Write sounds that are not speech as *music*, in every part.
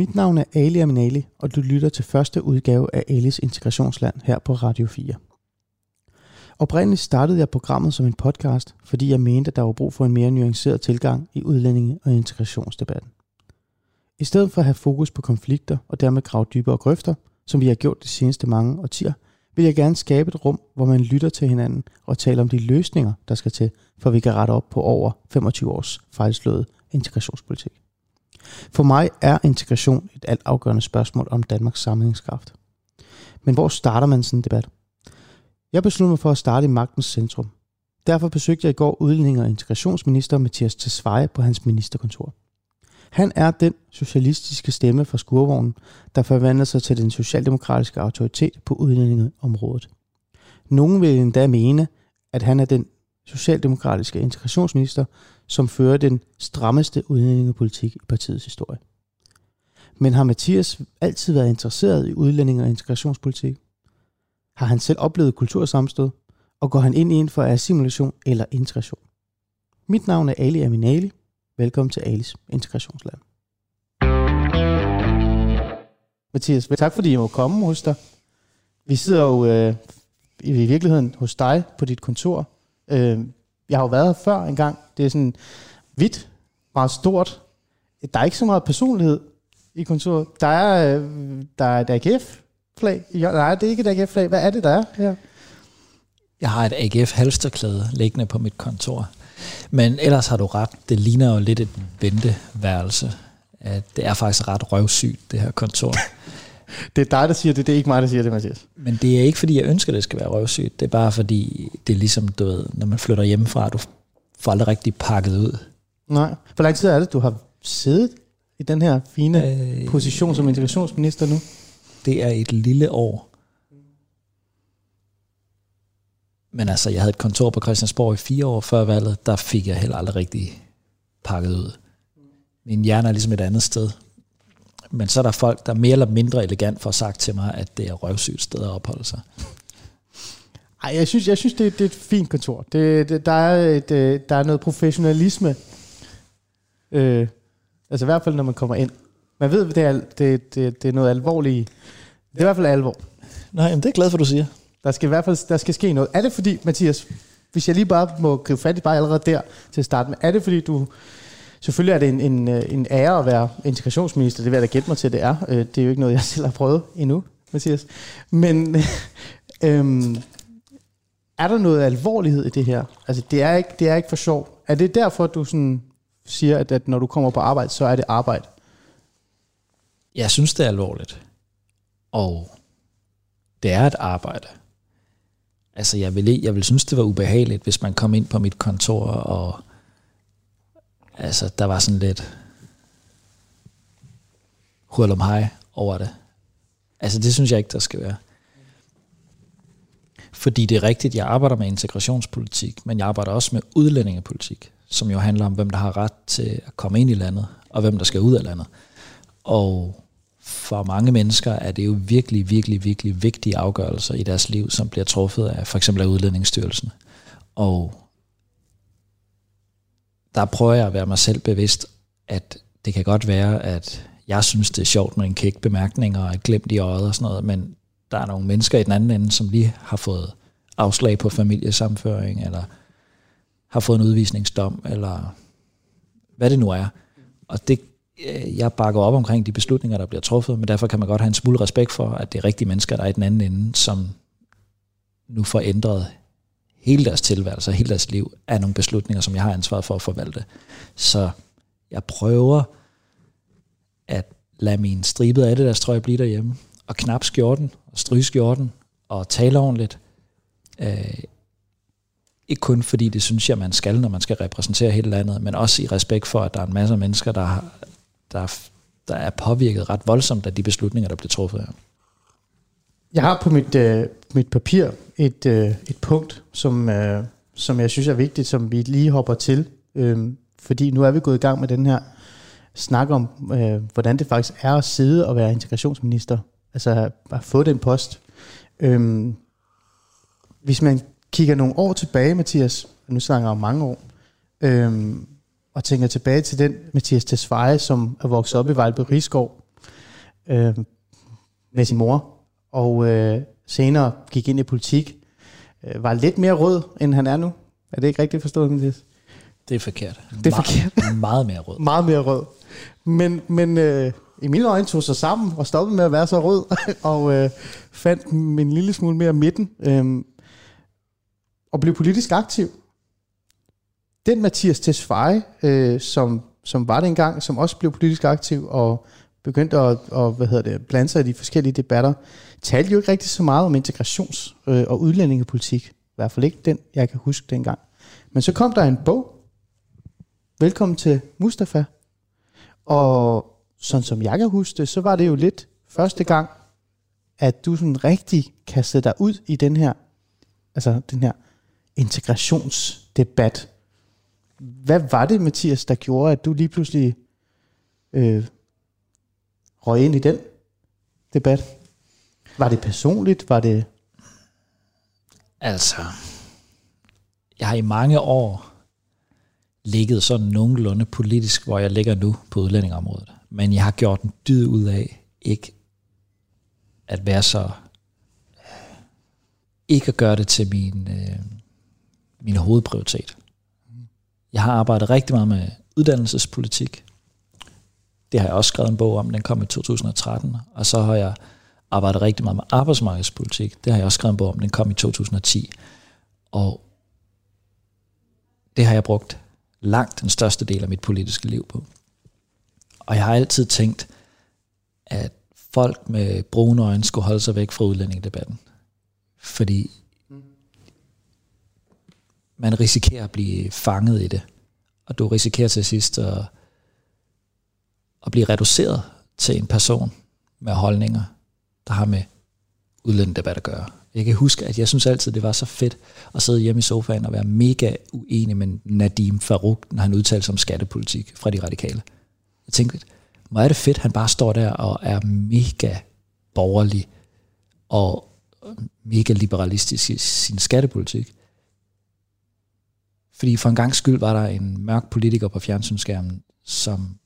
Mit navn er Ali Aminali, og du lytter til første udgave af Alis Integrationsland her på Radio 4. Oprindeligt startede jeg programmet som en podcast, fordi jeg mente, at der var brug for en mere nuanceret tilgang i udlændinge- og integrationsdebatten. I stedet for at have fokus på konflikter og dermed grave dybere grøfter, som vi har gjort de seneste mange årtier, vil jeg gerne skabe et rum, hvor man lytter til hinanden og taler om de løsninger, der skal til, for vi kan rette op på over 25 års fejlslået integrationspolitik. For mig er integration et alt afgørende spørgsmål om Danmarks sammenhængskraft. Men hvor starter man sådan en debat? Jeg besluttede mig for at starte i magtens centrum. Derfor besøgte jeg i går udlænding- og integrationsminister Mathias Tesfaye på hans ministerkontor. Han er den socialistiske stemme fra skurvognen, der forvandler sig til den socialdemokratiske autoritet på udlændingeområdet. Nogen vil endda mene, at han er den socialdemokratiske integrationsminister, som fører den strammeste udlændingepolitik i partiets historie. Men har Mathias altid været interesseret i udlændinge- og integrationspolitik? Har han selv oplevet kultursamstød? Og går han ind i en for assimilation eller integration? Mit navn er Ali Aminali. Velkommen til Alis Integrationsland. Mathias, tak fordi jeg må komme hos dig. Vi sidder jo øh, i virkeligheden hos dig på dit kontor. Øh, jeg har jo været her før en gang. Det er sådan hvidt, meget stort. Der er ikke så meget personlighed i kontoret. Der er, øh, der er et AGF-flag. Nej, det er ikke et AGF-flag. Hvad er det, der er her? Jeg har et AGF-halsterklæde liggende på mit kontor. Men ellers har du ret. Det ligner jo lidt et venteværelse. Det er faktisk ret røvsygt, det her kontor. *laughs* det er dig, der siger det. Det er ikke mig, der siger det, Mathias. Men det er ikke, fordi jeg ønsker, det skal være røvsygt. Det er bare, fordi det er ligesom, du ved, når man flytter hjemmefra, du får aldrig rigtig pakket ud. Nej. Hvor lang tid er det, du har siddet i den her fine øh, position som integrationsminister nu? Det er et lille år. Men altså, jeg havde et kontor på Christiansborg i fire år før valget, der fik jeg heller aldrig rigtig pakket ud. Min hjerne er ligesom et andet sted. Men så er der folk, der mere eller mindre elegant får sagt til mig, at det er røvsygt sted at opholde sig. Ej, jeg synes, jeg synes det, det er et fint kontor. Det, det, der, er et, øh, der er noget professionalisme. Øh, altså i hvert fald, når man kommer ind. Man ved, det er, det, det, det er noget alvorligt. Det er i hvert fald alvor. Nej, men det er glad for, du siger. Der skal i hvert fald der skal ske noget. Er det fordi, Mathias, hvis jeg lige bare må gribe fat i bare allerede der til at starte med, er det fordi, du... Selvfølgelig er det en, en, øh, en ære at være integrationsminister, det vil jeg da gætte mig til, det er. Øh, det er jo ikke noget, jeg *laughs* selv har prøvet endnu, Mathias. Men *laughs* øhm, er der noget alvorlighed i det her? Altså, det er ikke, det er ikke for sjov. Er det derfor, du sådan siger, at, at når du kommer på arbejde, så er det arbejde? Jeg synes, det er alvorligt. Og det er et arbejde. Altså, jeg vil, jeg vil synes, det var ubehageligt, hvis man kom ind på mit kontor, og altså, der var sådan lidt hul om hej over det. Altså, det synes jeg ikke, der skal være. Fordi det er rigtigt, jeg arbejder med integrationspolitik, men jeg arbejder også med udlændingepolitik, som jo handler om, hvem der har ret til at komme ind i landet, og hvem der skal ud af landet. Og for mange mennesker er det jo virkelig, virkelig, virkelig vigtige afgørelser i deres liv, som bliver truffet af for eksempel af Udlændingsstyrelsen. Og der prøver jeg at være mig selv bevidst, at det kan godt være, at jeg synes, det er sjovt med en kæk bemærkning og et glemt i øjet og sådan noget, men der er nogle mennesker i den anden ende, som lige har fået afslag på familiesamføring, eller har fået en udvisningsdom, eller hvad det nu er. Og det, øh, jeg bakker op omkring de beslutninger, der bliver truffet, men derfor kan man godt have en smule respekt for, at det er rigtige mennesker, der er i den anden ende, som nu får ændret hele deres tilværelse, hele deres liv, af nogle beslutninger, som jeg har ansvaret for at forvalte. Så jeg prøver at lade min stribede af det der strøg blive derhjemme, og knap skjorten, og stryge skjorten, og tale ordentligt. Øh, ikke kun fordi det synes jeg, man skal, når man skal repræsentere hele landet, men også i respekt for, at der er en masse mennesker, der, har, der, der er påvirket ret voldsomt af de beslutninger, der bliver truffet her. Jeg har på mit, øh, mit papir et, øh, et punkt, som, øh, som jeg synes er vigtigt, som vi lige hopper til. Øh, fordi nu er vi gået i gang med den her snak om, øh, hvordan det faktisk er at sidde og være integrationsminister. Altså at få den post. Øh, hvis man kigger nogle år tilbage, Mathias, og nu snakker jeg om mange år, øh, og tænker tilbage til den Mathias Tesfaye, som er vokset op i Vejlby Rigskov, øh, med sin mor, og øh, senere gik ind i politik, øh, var lidt mere rød, end han er nu. Er det ikke rigtigt forstået, Mathias? Det er forkert. Det er forkert. Meget, *laughs* meget mere rød. Meget mere rød. Men, men øh, i mine øjne tog sig sammen og stoppede med at være så rød, *laughs* og øh, fandt en lille smule mere midten, øh, og blev politisk aktiv. Den Mathias Tesfaye, øh, som, som var det engang, som også blev politisk aktiv, og begyndte at, at hvad hedder det, blande sig i de forskellige debatter, talte jo ikke rigtig så meget om integrations- øh, og udlændingepolitik. I hvert fald ikke den, jeg kan huske dengang. Men så kom der en bog, Velkommen til Mustafa. Og sådan som jeg kan huske det, så var det jo lidt første gang, at du sådan rigtig kastede dig ud i den her, altså den her integrationsdebat. Hvad var det, Mathias, der gjorde, at du lige pludselig øh, røg ind i den debat? Var det personligt? Var det... Altså, jeg har i mange år ligget sådan nogenlunde politisk, hvor jeg ligger nu på udlændingeområdet. Men jeg har gjort en dyd ud af ikke at være så... Ikke at gøre det til min, øh, min hovedprioritet. Jeg har arbejdet rigtig meget med uddannelsespolitik. Det har jeg også skrevet en bog om, den kom i 2013. Og så har jeg arbejdet rigtig meget med arbejdsmarkedspolitik. Det har jeg også skrevet en bog om, den kom i 2010. Og det har jeg brugt langt den største del af mit politiske liv på. Og jeg har altid tænkt, at folk med brune øjne skulle holde sig væk fra udlændingedebatten. Fordi man risikerer at blive fanget i det. Og du risikerer til sidst at, at blive reduceret til en person med holdninger, der har med udlændingedebat at gøre. Jeg kan huske, at jeg synes altid, det var så fedt at sidde hjemme i sofaen og være mega uenig med Nadim Farouk, når han udtalte sig om skattepolitik fra de radikale. Jeg tænkte, hvor er det fedt, han bare står der og er mega borgerlig og mega liberalistisk i sin skattepolitik. Fordi for en gang skyld var der en mørk politiker på fjernsynsskærmen, som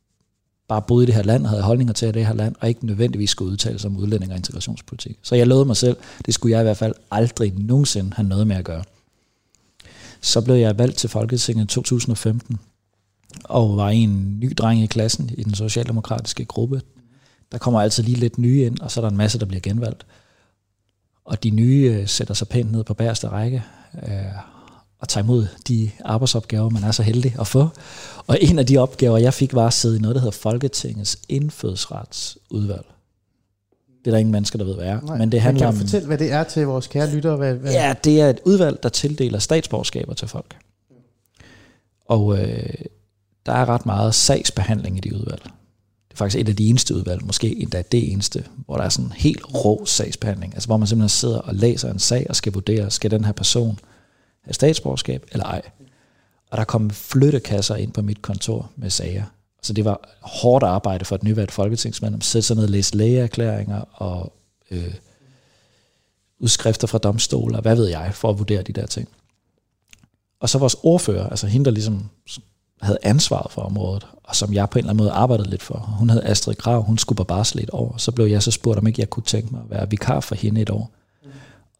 bare boede i det her land, havde holdninger til det her land, og ikke nødvendigvis skulle udtale sig om udlænding og integrationspolitik. Så jeg lovede mig selv, det skulle jeg i hvert fald aldrig nogensinde have noget med at gøre. Så blev jeg valgt til Folketinget i 2015, og var en ny dreng i klassen i den socialdemokratiske gruppe. Der kommer altid lige lidt nye ind, og så er der en masse, der bliver genvalgt. Og de nye øh, sætter sig pænt ned på bagerste række, øh, at tage imod de arbejdsopgaver, man er så heldig at få. Og en af de opgaver, jeg fik, var at sidde i noget, der hedder Folketingets indfødsretsudvalg. Det er der ingen mennesker, der ved, hvad er. Nej, men det handler kan om... fortælle, hvad det er til vores kære lyttere? Hvad, hvad? Ja, det er et udvalg, der tildeler statsborgerskaber til folk. Og øh, der er ret meget sagsbehandling i de udvalg. Det er faktisk et af de eneste udvalg, måske endda det eneste, hvor der er sådan en helt rå sagsbehandling. Altså hvor man simpelthen sidder og læser en sag og skal vurdere, skal den her person have statsborgerskab eller ej. Og der kom flyttekasser ind på mit kontor med sager. Så det var hårdt arbejde for et nyvalgt folketingsmand at Sætte sig ned og læse lægeerklæringer og øh, udskrifter fra domstoler, hvad ved jeg, for at vurdere de der ting. Og så vores ordfører, altså hende, der ligesom havde ansvaret for området, og som jeg på en eller anden måde arbejdede lidt for. Hun hed Astrid Grav, hun skulle på barsel et år. Så blev jeg så spurgt, om ikke jeg kunne tænke mig at være vikar for hende et år.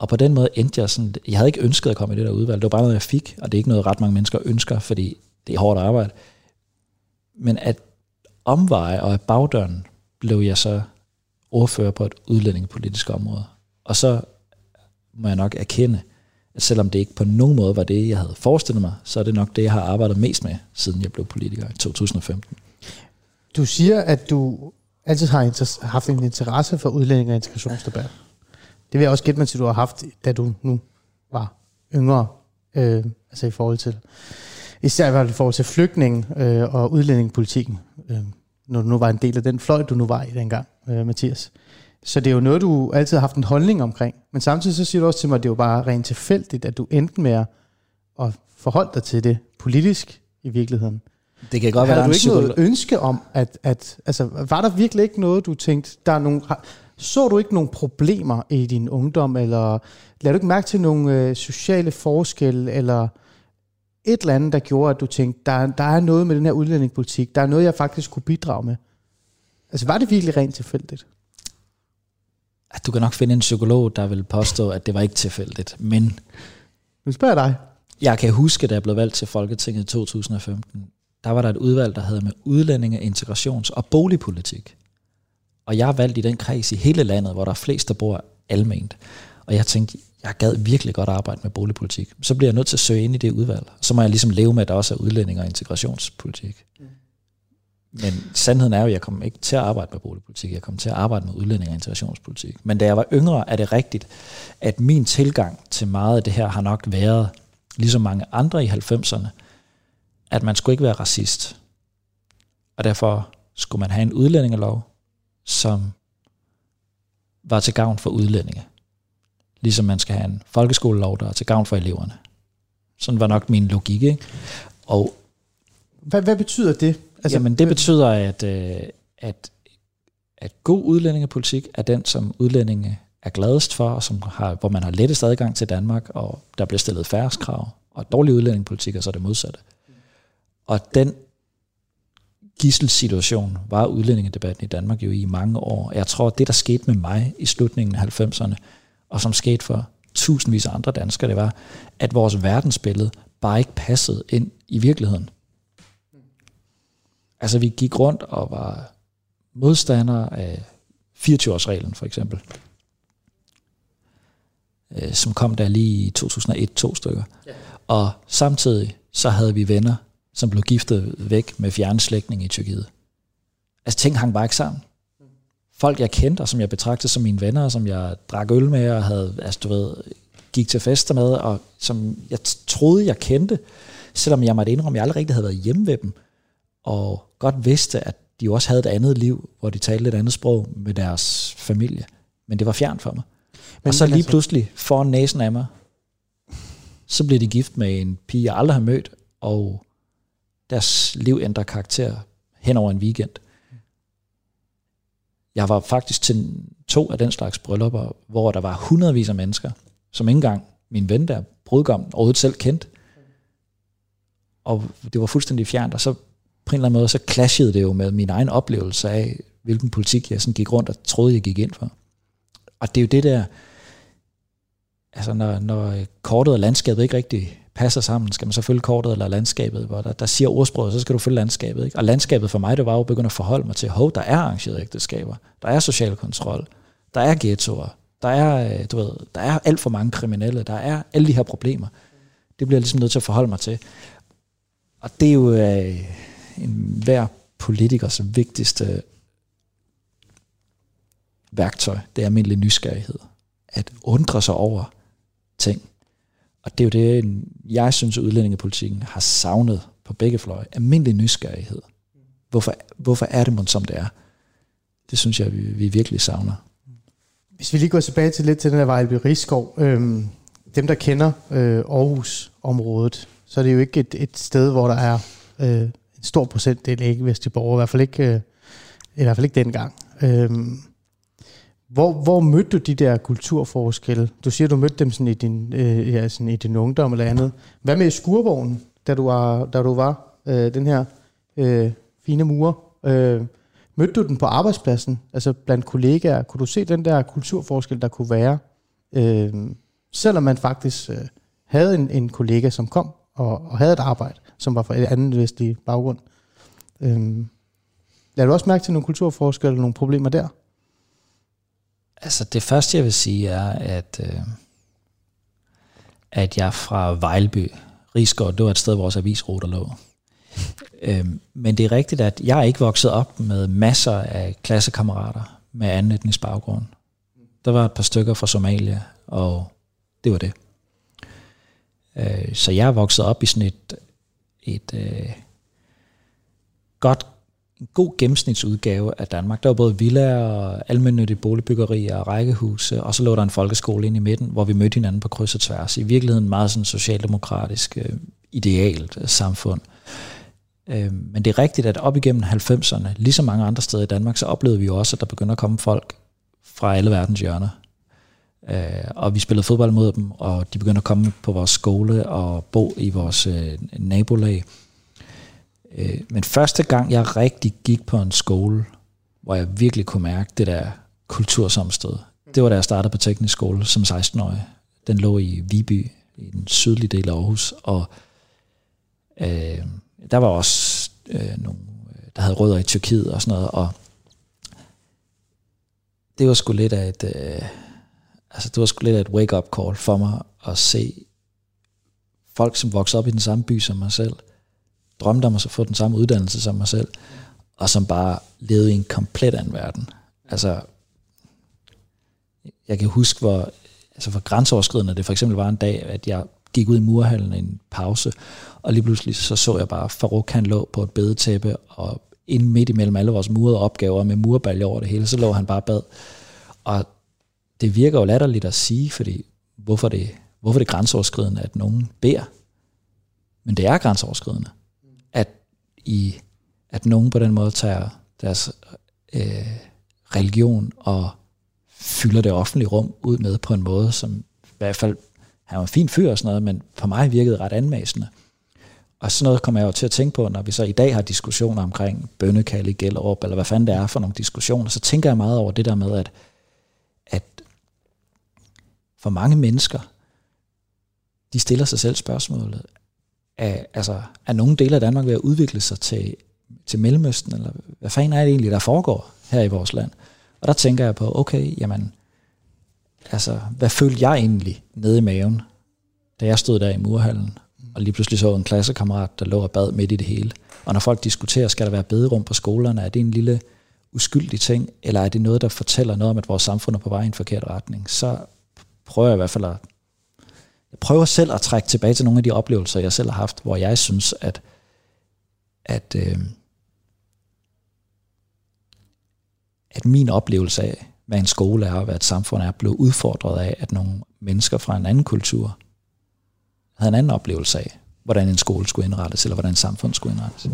Og på den måde endte jeg sådan, jeg havde ikke ønsket at komme i det der udvalg, det var bare noget, jeg fik, og det er ikke noget, ret mange mennesker ønsker, fordi det er hårdt arbejde. Men at omveje og af bagdøren blev jeg så ordfører på et udlændingepolitisk område. Og så må jeg nok erkende, at selvom det ikke på nogen måde var det, jeg havde forestillet mig, så er det nok det, jeg har arbejdet mest med, siden jeg blev politiker i 2015. Du siger, at du altid har haft en interesse for udlænding og integrationsdebat. Det vil jeg også gætte mig til, du har haft, da du nu var yngre, øh, altså i forhold til, især i forhold til flygtning øh, og udlændingepolitikken, øh, når du nu var en del af den fløj, du nu var i dengang, øh, Mathias. Så det er jo noget, du altid har haft en holdning omkring. Men samtidig så siger du også til mig, at det er jo bare rent tilfældigt, at du endte med at forholde dig til det politisk i virkeligheden. Det kan godt Havde være, du ikke noget ønske om, at, at altså, var der virkelig ikke noget, du tænkte, der er nogle, så du ikke nogle problemer i din ungdom, eller lad du ikke mærke til nogle øh, sociale forskelle, eller et eller andet, der gjorde, at du tænkte, der, der er noget med den her udlændingepolitik, der er noget, jeg faktisk kunne bidrage med? Altså, var det virkelig rent tilfældigt? at du kan nok finde en psykolog, der vil påstå, at det var ikke tilfældigt. Men Nu spørger jeg dig. jeg kan huske, da jeg blev valgt til Folketinget i 2015, der var der et udvalg, der havde med udlændinge, integrations- og boligpolitik. Og jeg er valgt i den kreds i hele landet, hvor der er flest, der bor alment. Og jeg tænkte, jeg gad virkelig godt arbejde med boligpolitik. Så bliver jeg nødt til at søge ind i det udvalg. Så må jeg ligesom leve med, at der også er udlændinge og integrationspolitik. Men sandheden er jo, at jeg kom ikke til at arbejde med boligpolitik. Jeg kom til at arbejde med udlændinge og integrationspolitik. Men da jeg var yngre, er det rigtigt, at min tilgang til meget af det her har nok været, ligesom mange andre i 90'erne, at man skulle ikke være racist. Og derfor skulle man have en udlændingelov, som var til gavn for udlændinge. Ligesom man skal have en folkeskolelov, der er til gavn for eleverne. Sådan var nok min logik. Ikke? Og Hvad, hvad betyder det? altså, Jamen det betyder, at, øh, at, at god udlændingepolitik er den, som udlændinge er gladest for, og som har, hvor man har lettest adgang til Danmark, og der bliver stillet færre krav. Og dårlig udlændingepolitik er så det modsatte. Og den gisselsituation var udlændingedebatten i Danmark jo i mange år. Jeg tror, det, der skete med mig i slutningen af 90'erne, og som skete for tusindvis af andre danskere, det var, at vores verdensbillede bare ikke passede ind i virkeligheden. Altså, vi gik rundt og var modstandere af 24-årsreglen, for eksempel. Øh, som kom der lige i 2001, to stykker. Ja. Og samtidig så havde vi venner, som blev giftet væk med fjernslægtning i Tyrkiet. Altså, ting hang bare ikke sammen. Folk, jeg kendte, og som jeg betragtede som mine venner, og som jeg drak øl med, og havde, altså, du ved, gik til fester med, og som jeg troede, jeg kendte, selvom jeg måtte indrømme, at jeg aldrig rigtig havde været hjemme ved dem, og godt vidste, at de også havde et andet liv, hvor de talte et andet sprog med deres familie. Men det var fjern for mig. Men, og så lige altså... pludselig, foran næsen af mig, så blev de gift med en pige, jeg aldrig har mødt, og deres liv ændrer karakter hen over en weekend. Jeg var faktisk til to af den slags bryllupper, hvor der var hundredvis af mennesker, som ikke engang min ven der, brudgom, overhovedet selv kendt. Og det var fuldstændig fjernt, og så på en eller anden måde, så clashede det jo med min egen oplevelse af, hvilken politik jeg sådan gik rundt og troede, jeg gik ind for. Og det er jo det der, altså når, når kortet og landskabet ikke rigtig passer sammen, skal man så følge kortet eller landskabet, hvor der, der siger ordsproget, så skal du følge landskabet. Ikke? Og landskabet for mig, det var jo begyndt at forholde mig til, hov, der er arrangerede ægteskaber, der er social kontrol, der er ghettoer, der er, øh, du ved, der er alt for mange kriminelle, der er alle de her problemer. Det bliver jeg ligesom nødt til at forholde mig til. Og det er jo øh, en hver politikers vigtigste værktøj, det er almindelig nysgerrighed. At undre sig over ting. Og det er jo det, jeg synes, udlændingepolitikken har savnet på begge fløje. Almindelig nysgerrighed. Hvorfor, hvorfor er det mon som det er? Det synes jeg, vi, vi virkelig savner. Hvis vi lige går tilbage til lidt til den der Vejlby Rigskov. Øhm, dem, der kender øh, Aarhus-området, så er det jo ikke et, et sted, hvor der er øh, en stor procentdel ikke-vestlige borgere. I hvert fald ikke, øh, i hvert fald ikke dengang. Øhm, hvor, hvor mødte du de der kulturforskelle? Du siger, du mødte dem sådan i, din, øh, ja, sådan i din ungdom eller andet. Hvad med skurvognen, da du var, da du var øh, den her øh, fine mur? Øh, mødte du den på arbejdspladsen, altså blandt kollegaer? Kunne du se den der kulturforskel, der kunne være? Øh, selvom man faktisk øh, havde en, en kollega, som kom og, og havde et arbejde, som var fra et andet vestlig baggrund. Øh, Lad du også mærke til nogle kulturforskelle eller nogle problemer der? Altså det første, jeg vil sige, er, at, øh, at jeg fra Vejlby, Rigsgaard, det var et sted, hvor vores avisruter lå. *laughs* øh, men det er rigtigt, at jeg er ikke vokset op med masser af klassekammerater med anden etnisk baggrund. Der var et par stykker fra Somalia, og det var det. Øh, så jeg er vokset op i sådan et, et øh, godt en god gennemsnitsudgave af Danmark. Der var både villaer og almindelige boligbyggerier og rækkehuse, og så lå der en folkeskole ind i midten, hvor vi mødte hinanden på kryds og tværs. I virkeligheden meget sådan socialdemokratisk øh, idealt øh, samfund. Øh, men det er rigtigt, at op igennem 90'erne, ligesom mange andre steder i Danmark, så oplevede vi jo også, at der begynder at komme folk fra alle verdens hjørner. Øh, og vi spillede fodbold mod dem, og de begyndte at komme på vores skole og bo i vores øh, nabolag. Øh, men første gang, jeg rigtig gik på en skole, hvor jeg virkelig kunne mærke det der kultursamstød, det var da jeg startede på teknisk skole som 16-årig. Den lå i Viby, i den sydlige del af Aarhus, og øh, der var også øh, nogle, øh, der havde rødder i Tyrkiet og sådan noget, og det var sgu lidt af et, øh, altså det var sgu lidt af et wake-up call for mig at se folk, som voksede op i den samme by som mig selv, drømte om at få den samme uddannelse som mig selv, og som bare levede i en komplet anden verden. Altså, jeg kan huske, hvor, altså hvor grænseoverskridende det for eksempel var en dag, at jeg gik ud i murhallen i en pause, og lige pludselig så så jeg bare, Farouk han lå på et bedetæppe, og ind midt imellem alle vores murede opgaver med murbalje over det hele, så lå han bare bad. Og det virker jo latterligt at sige, fordi hvorfor det, hvorfor det er grænseoverskridende, at nogen beder. Men det er grænseoverskridende, i, at nogen på den måde tager deres øh, religion og fylder det offentlige rum ud med på en måde, som i hvert fald, han var en fin fyr og sådan noget, men for mig virkede ret anmæsende. Og sådan noget kommer jeg jo til at tænke på, når vi så i dag har diskussioner omkring bønnekald i Gellerup, eller hvad fanden det er for nogle diskussioner, så tænker jeg meget over det der med, at, at for mange mennesker, de stiller sig selv spørgsmålet, er, altså, er nogle dele af Danmark ved at udvikle sig til, til Mellemøsten, eller hvad fanden er det egentlig, der foregår her i vores land? Og der tænker jeg på, okay, jamen, altså, hvad følte jeg egentlig nede i maven, da jeg stod der i murhallen, og lige pludselig så en klassekammerat, der lå og bad midt i det hele. Og når folk diskuterer, skal der være bederum på skolerne, er det en lille uskyldig ting, eller er det noget, der fortæller noget om, at vores samfund er på vej i en forkert retning, så prøver jeg i hvert fald at jeg prøver selv at trække tilbage til nogle af de oplevelser, jeg selv har haft, hvor jeg synes, at, at, øh, at min oplevelse af, hvad en skole er og hvad et samfund er, blev udfordret af, at nogle mennesker fra en anden kultur havde en anden oplevelse af, hvordan en skole skulle indrettes, eller hvordan et samfund skulle indrettes.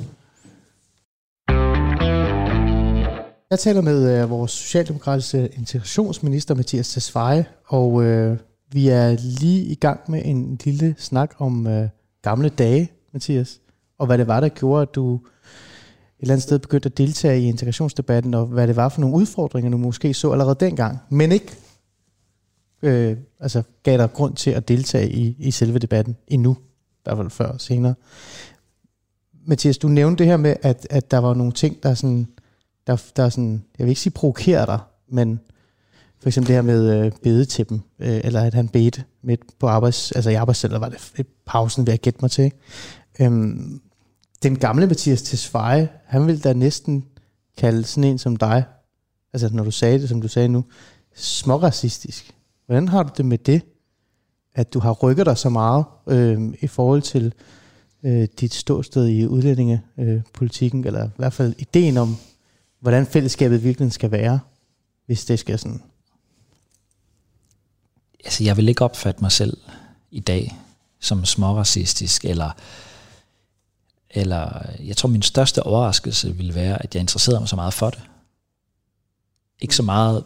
Jeg taler med øh, vores socialdemokratiske integrationsminister, Mathias Tesfaye, og øh, vi er lige i gang med en lille snak om øh, gamle dage, Mathias, og hvad det var, der gjorde, at du et eller andet sted begyndte at deltage i integrationsdebatten, og hvad det var for nogle udfordringer, du måske så allerede dengang, men ikke øh, altså gav dig grund til at deltage i, i selve debatten endnu, i hvert fald før og senere. Mathias, du nævnte det her med, at, at der var nogle ting, der sådan, der, der sådan, jeg vil ikke sige provokerer dig, men for eksempel det her med øh, bedetippen, øh, eller at han bedte midt på arbejds, altså i arbejdscenteret var det pausen, ved at gætte mig til. Øhm, den gamle Mathias Tesfaye, han ville da næsten kalde sådan en som dig, altså når du sagde det, som du sagde nu, småracistisk. Hvordan har du det med det, at du har rykket dig så meget øh, i forhold til øh, dit ståsted i udlændingepolitikken, øh, eller i hvert fald ideen om, hvordan fællesskabet virkelig skal være, hvis det skal sådan... Altså, jeg vil ikke opfatte mig selv i dag som småracistisk, eller, eller jeg tror, min største overraskelse ville være, at jeg interesserede mig så meget for det. Ikke så meget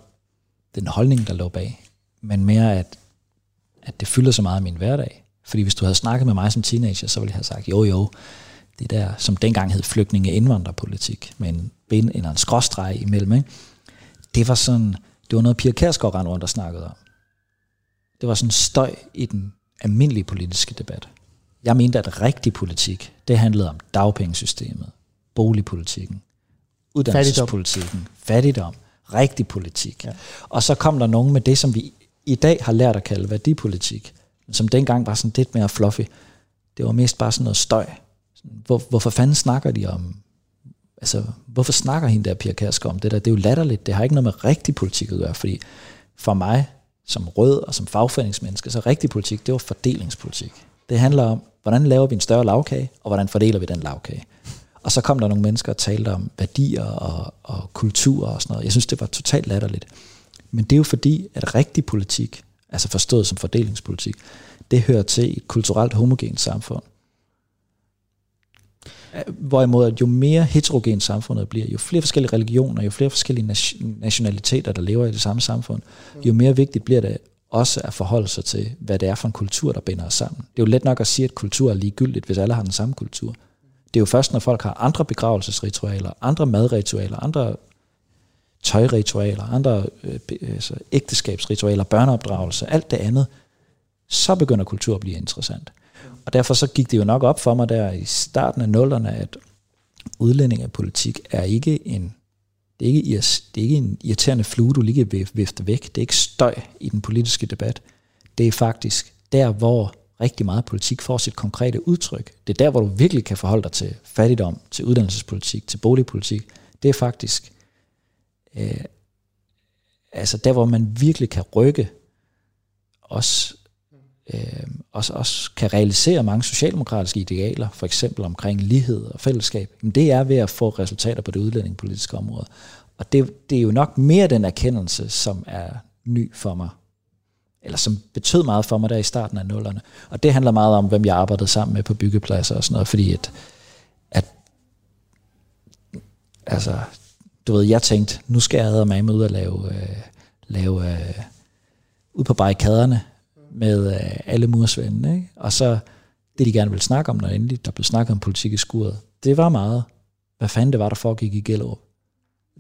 den holdning, der lå bag men mere at, at det fylder så meget af min hverdag. Fordi hvis du havde snakket med mig som teenager, så ville jeg have sagt, jo jo, det der, som dengang hed flygtninge indvandrerpolitik, med en bind eller en skråstreg imellem, ikke? det var sådan, det var noget Pia Kærsgaard rundt og snakkede om. Det var sådan støj i den almindelige politiske debat. Jeg mente, at rigtig politik, det handlede om dagpengesystemet, boligpolitikken, uddannelsespolitikken, fattigdom, rigtig politik. Ja. Og så kom der nogen med det, som vi i dag har lært at kalde værdipolitik, som dengang var sådan lidt mere fluffy. Det var mest bare sådan noget støj. Hvor, hvorfor fanden snakker de om, altså hvorfor snakker hende der Pia Kærsker om det der? Det er jo latterligt, det har ikke noget med rigtig politik at gøre, fordi for mig som rød og som fagforeningsmenneske, så rigtig politik, det var fordelingspolitik. Det handler om, hvordan laver vi en større lavkage, og hvordan fordeler vi den lavkage. Og så kom der nogle mennesker og talte om værdier og, og kultur og sådan noget. Jeg synes, det var totalt latterligt. Men det er jo fordi, at rigtig politik, altså forstået som fordelingspolitik, det hører til et kulturelt homogent samfund. Hvorimod, at jo mere heterogen samfundet bliver, jo flere forskellige religioner, jo flere forskellige nationaliteter, der lever i det samme samfund, jo mere vigtigt bliver det også at forholde sig til, hvad det er for en kultur, der binder os sammen. Det er jo let nok at sige, at kultur er ligegyldigt, hvis alle har den samme kultur. Det er jo først, når folk har andre begravelsesritualer, andre madritualer, andre tøjritualer, andre øh, altså ægteskabsritualer, børneopdragelse, alt det andet, så begynder kultur at blive interessant. Og derfor så gik det jo nok op for mig der i starten af nullerne, at udlændingepolitik er ikke en det er ikke, det er ikke en irriterende flue, du lige kan vifte væk. Det er ikke støj i den politiske debat. Det er faktisk der, hvor rigtig meget politik får sit konkrete udtryk. Det er der, hvor du virkelig kan forholde dig til fattigdom, til uddannelsespolitik, til boligpolitik. Det er faktisk øh, altså der, hvor man virkelig kan rykke, også, øh, også, også kan realisere mange socialdemokratiske idealer, for eksempel omkring lighed og fællesskab, men det er ved at få resultater på det udlændingepolitiske område. Og det, det er jo nok mere den erkendelse, som er ny for mig eller som betød meget for mig der i starten af nullerne. Og det handler meget om, hvem jeg arbejdede sammen med på byggepladser og sådan noget, fordi at, at altså, du ved, jeg tænkte, nu skal jeg med ud og lave, øh, lave øh, ud på barrikaderne med øh, alle mursvendene, ikke? og så det, de gerne ville snakke om, når endelig der blev snakket om politik i skuret, det var meget, hvad fanden det var, der foregik i Gellerup.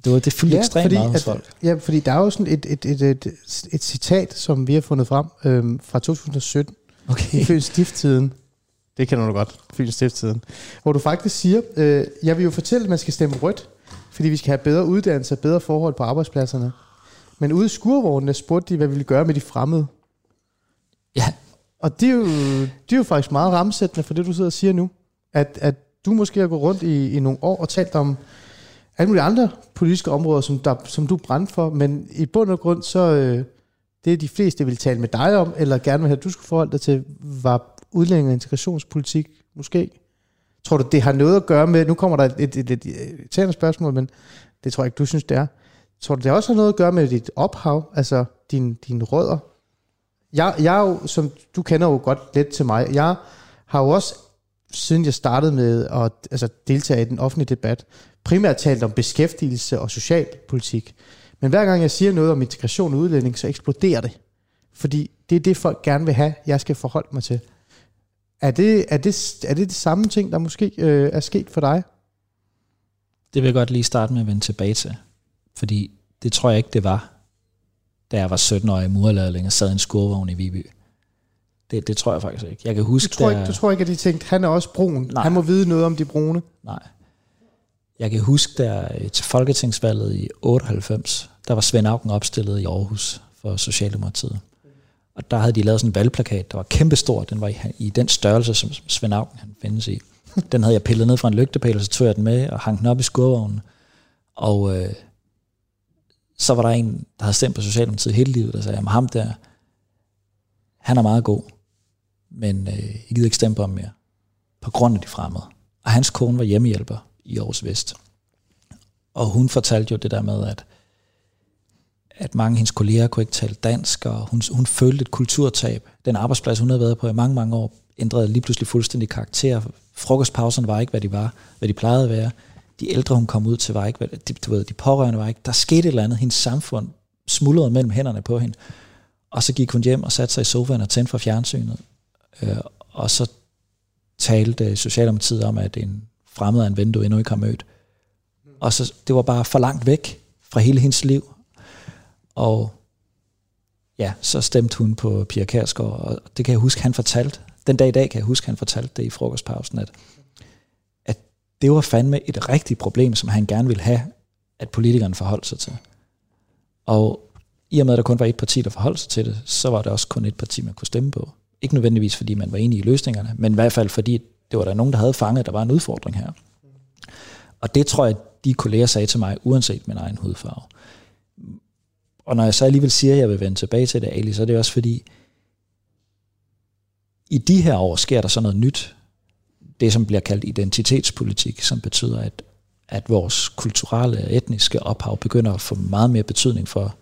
Det, var, det fyldte ja, ekstremt fordi, meget hos folk. At, ja, fordi der er jo sådan et, et, et, et, et citat, som vi har fundet frem øhm, fra 2017, okay. i Fyns Stifttiden. Det kender du godt, Fyns Stifttiden. Hvor du faktisk siger, øh, jeg vil jo fortælle, at man skal stemme rødt, fordi vi skal have bedre uddannelse og bedre forhold på arbejdspladserne. Men ude i skurvognene spurgte de, hvad vi ville gøre med de fremmede. Ja. Og det er jo, det er jo faktisk meget ramsættende for det, du sidder og siger nu. At, at du måske har gået rundt i, i nogle år og talt om alle mulige andre politiske områder, som, der, som du brændte for, men i bund og grund, så øh, det de fleste vil tale med dig om, eller gerne vil have, at du skulle forholde dig til, var udlænding og integrationspolitik måske. Tror du, det har noget at gøre med, nu kommer der et, et, et, et, spørgsmål, men det tror jeg ikke, du synes, det er. Tror du, det også har noget at gøre med dit ophav, altså din, dine rødder? Jeg, jeg er jo, som du kender jo godt lidt til mig, jeg har jo også, siden jeg startede med at altså, deltage i den offentlige debat, primært talt om beskæftigelse og socialpolitik. Men hver gang jeg siger noget om integration og udlænding, så eksploderer det. Fordi det er det, folk gerne vil have, jeg skal forholde mig til. Er det er det, er det, det samme ting, der måske øh, er sket for dig? Det vil jeg godt lige starte med at vende tilbage til. Fordi det tror jeg ikke, det var, da jeg var 17-årig murlærling og sad i en skurvogn i Viby. Det, det tror jeg faktisk ikke. Jeg kan huske, du tror, ikke, du tror ikke, at de tænkte, han er også brun. Nej. Han må vide noget om de brune. Nej. Jeg kan huske, der øh, til Folketingsvalget i 98, der var Svend Auken opstillet i Aarhus for Socialdemokratiet. Og der havde de lavet sådan en valgplakat, der var kæmpestor. Den var i, i den størrelse, som Svend Auken han findes i. Den havde jeg pillet ned fra en lygtepæl, og så tog jeg den med og hang den op i skurvognen. Og øh, så var der en, der havde stemt på Socialdemokratiet hele livet, der sagde, at ham der, han er meget god, men øh, jeg gider ikke stemme på ham mere, på grund af de fremmede. Og hans kone var hjemmehjælper, i Aarhus Vest. Og hun fortalte jo det der med, at, at mange af hendes kolleger kunne ikke tale dansk, og hun, hun følte et kulturtab. Den arbejdsplads, hun havde været på i mange, mange år, ændrede lige pludselig fuldstændig karakter. Frokostpauserne var ikke, hvad de var, hvad de plejede at være. De ældre, hun kom ud til, var ikke, de, du ved, de pårørende var ikke. Der skete et eller andet. Hendes samfund smuldrede mellem hænderne på hende. Og så gik hun hjem og satte sig i sofaen og tændte for fjernsynet. Øh, og så talte Socialdemokratiet om, at en fremmed er en ven, du endnu ikke har mødt. Og så, det var bare for langt væk fra hele hendes liv. Og ja, så stemte hun på Pia Kærsgaard, og det kan jeg huske, han fortalte. Den dag i dag kan jeg huske, han fortalte det i frokostpausen, at det var fandme et rigtigt problem, som han gerne ville have, at politikerne forholdt sig til. Og i og med, at der kun var et parti, der forholdt sig til det, så var der også kun et parti, man kunne stemme på. Ikke nødvendigvis, fordi man var enig i løsningerne, men i hvert fald fordi det var der nogen, der havde fanget, at der var en udfordring her. Og det tror jeg, de kolleger sagde til mig, uanset min egen hudfarve. Og når jeg så alligevel siger, at jeg vil vende tilbage til det, Ali, så er det også fordi, i de her år sker der så noget nyt. Det, som bliver kaldt identitetspolitik, som betyder, at, at vores kulturelle og etniske ophav begynder at få meget mere betydning for,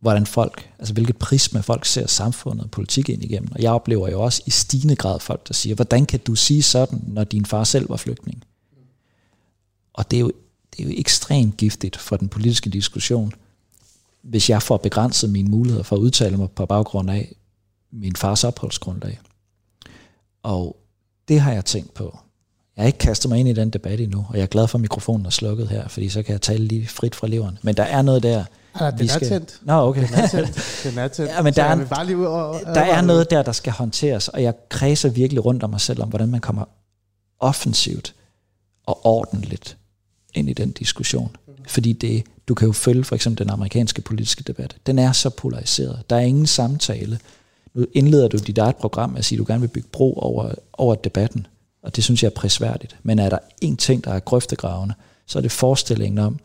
hvordan folk, altså hvilket prisme folk ser samfundet og politik ind igennem. Og jeg oplever jo også i stigende grad folk, der siger, hvordan kan du sige sådan, når din far selv var flygtning? Og det er jo, det er jo ekstremt giftigt for den politiske diskussion, hvis jeg får begrænset mine muligheder for at udtale mig på baggrund af min fars opholdsgrundlag. Og det har jeg tænkt på. Jeg har ikke kastet mig ind i den debat endnu, og jeg er glad for, at mikrofonen er slukket her, fordi så kan jeg tale lige frit fra leveren. Men der er noget der, Ah, den vi er skal- tændt. Nå, okay. Den er tændt. Den er tændt. *laughs* Ja, men der er jeg en- vil bare lige ud og, Der er noget der, der skal håndteres, og jeg kredser virkelig rundt om mig selv, om hvordan man kommer offensivt og ordentligt ind i den diskussion. Fordi det, du kan jo følge for eksempel den amerikanske politiske debat. Den er så polariseret. Der er ingen samtale. Nu indleder du dit eget program med at sige, at du gerne vil bygge bro over, over debatten. Og det synes jeg er prisværdigt. Men er der en ting, der er grøftegravende, så er det forestillingen om,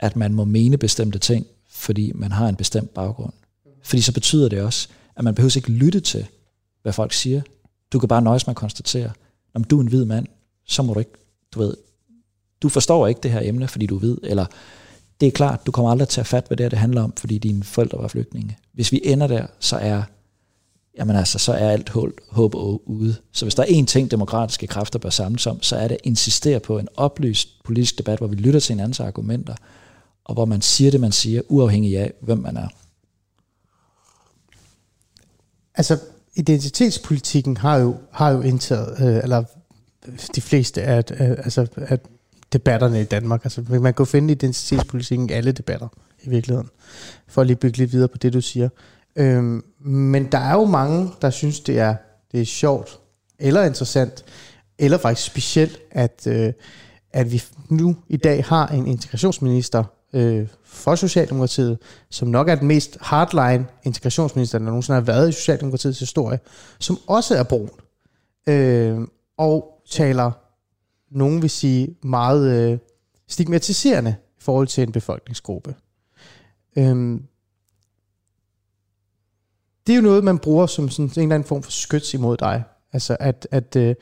at man må mene bestemte ting, fordi man har en bestemt baggrund. Fordi så betyder det også, at man behøver ikke lytte til, hvad folk siger. Du kan bare nøjes med at konstatere, om du er en hvid mand, så må du ikke, du ved, du forstår ikke det her emne, fordi du er hvid, eller det er klart, du kommer aldrig til at fatte, hvad det her det handler om, fordi dine forældre var flygtninge. Hvis vi ender der, så er, jamen altså, så er alt håb, håb ude. Så hvis der er én ting, demokratiske kræfter bør samles om, så er det at insistere på en oplyst politisk debat, hvor vi lytter til hinandens argumenter, og hvor man siger det, man siger, uafhængig af, hvem man er. Altså, identitetspolitikken har jo, har jo indtaget, øh, eller de fleste af, øh, altså, af debatterne i Danmark. Altså, man kan jo finde identitetspolitikken i alle debatter i virkeligheden, for at lige bygge lidt videre på det, du siger. Øhm, men der er jo mange, der synes, det er, det er sjovt, eller interessant, eller faktisk specielt, at, øh, at vi nu i dag har en integrationsminister øh, for Socialdemokratiet, som nok er den mest hardline integrationsminister, der nogensinde har været i Socialdemokratiets historie, som også er brun, øh, og taler, nogen vil sige, meget øh, stigmatiserende i forhold til en befolkningsgruppe. Øh, det er jo noget, man bruger som sådan en eller anden form for skyts imod dig. Altså, at, at øh,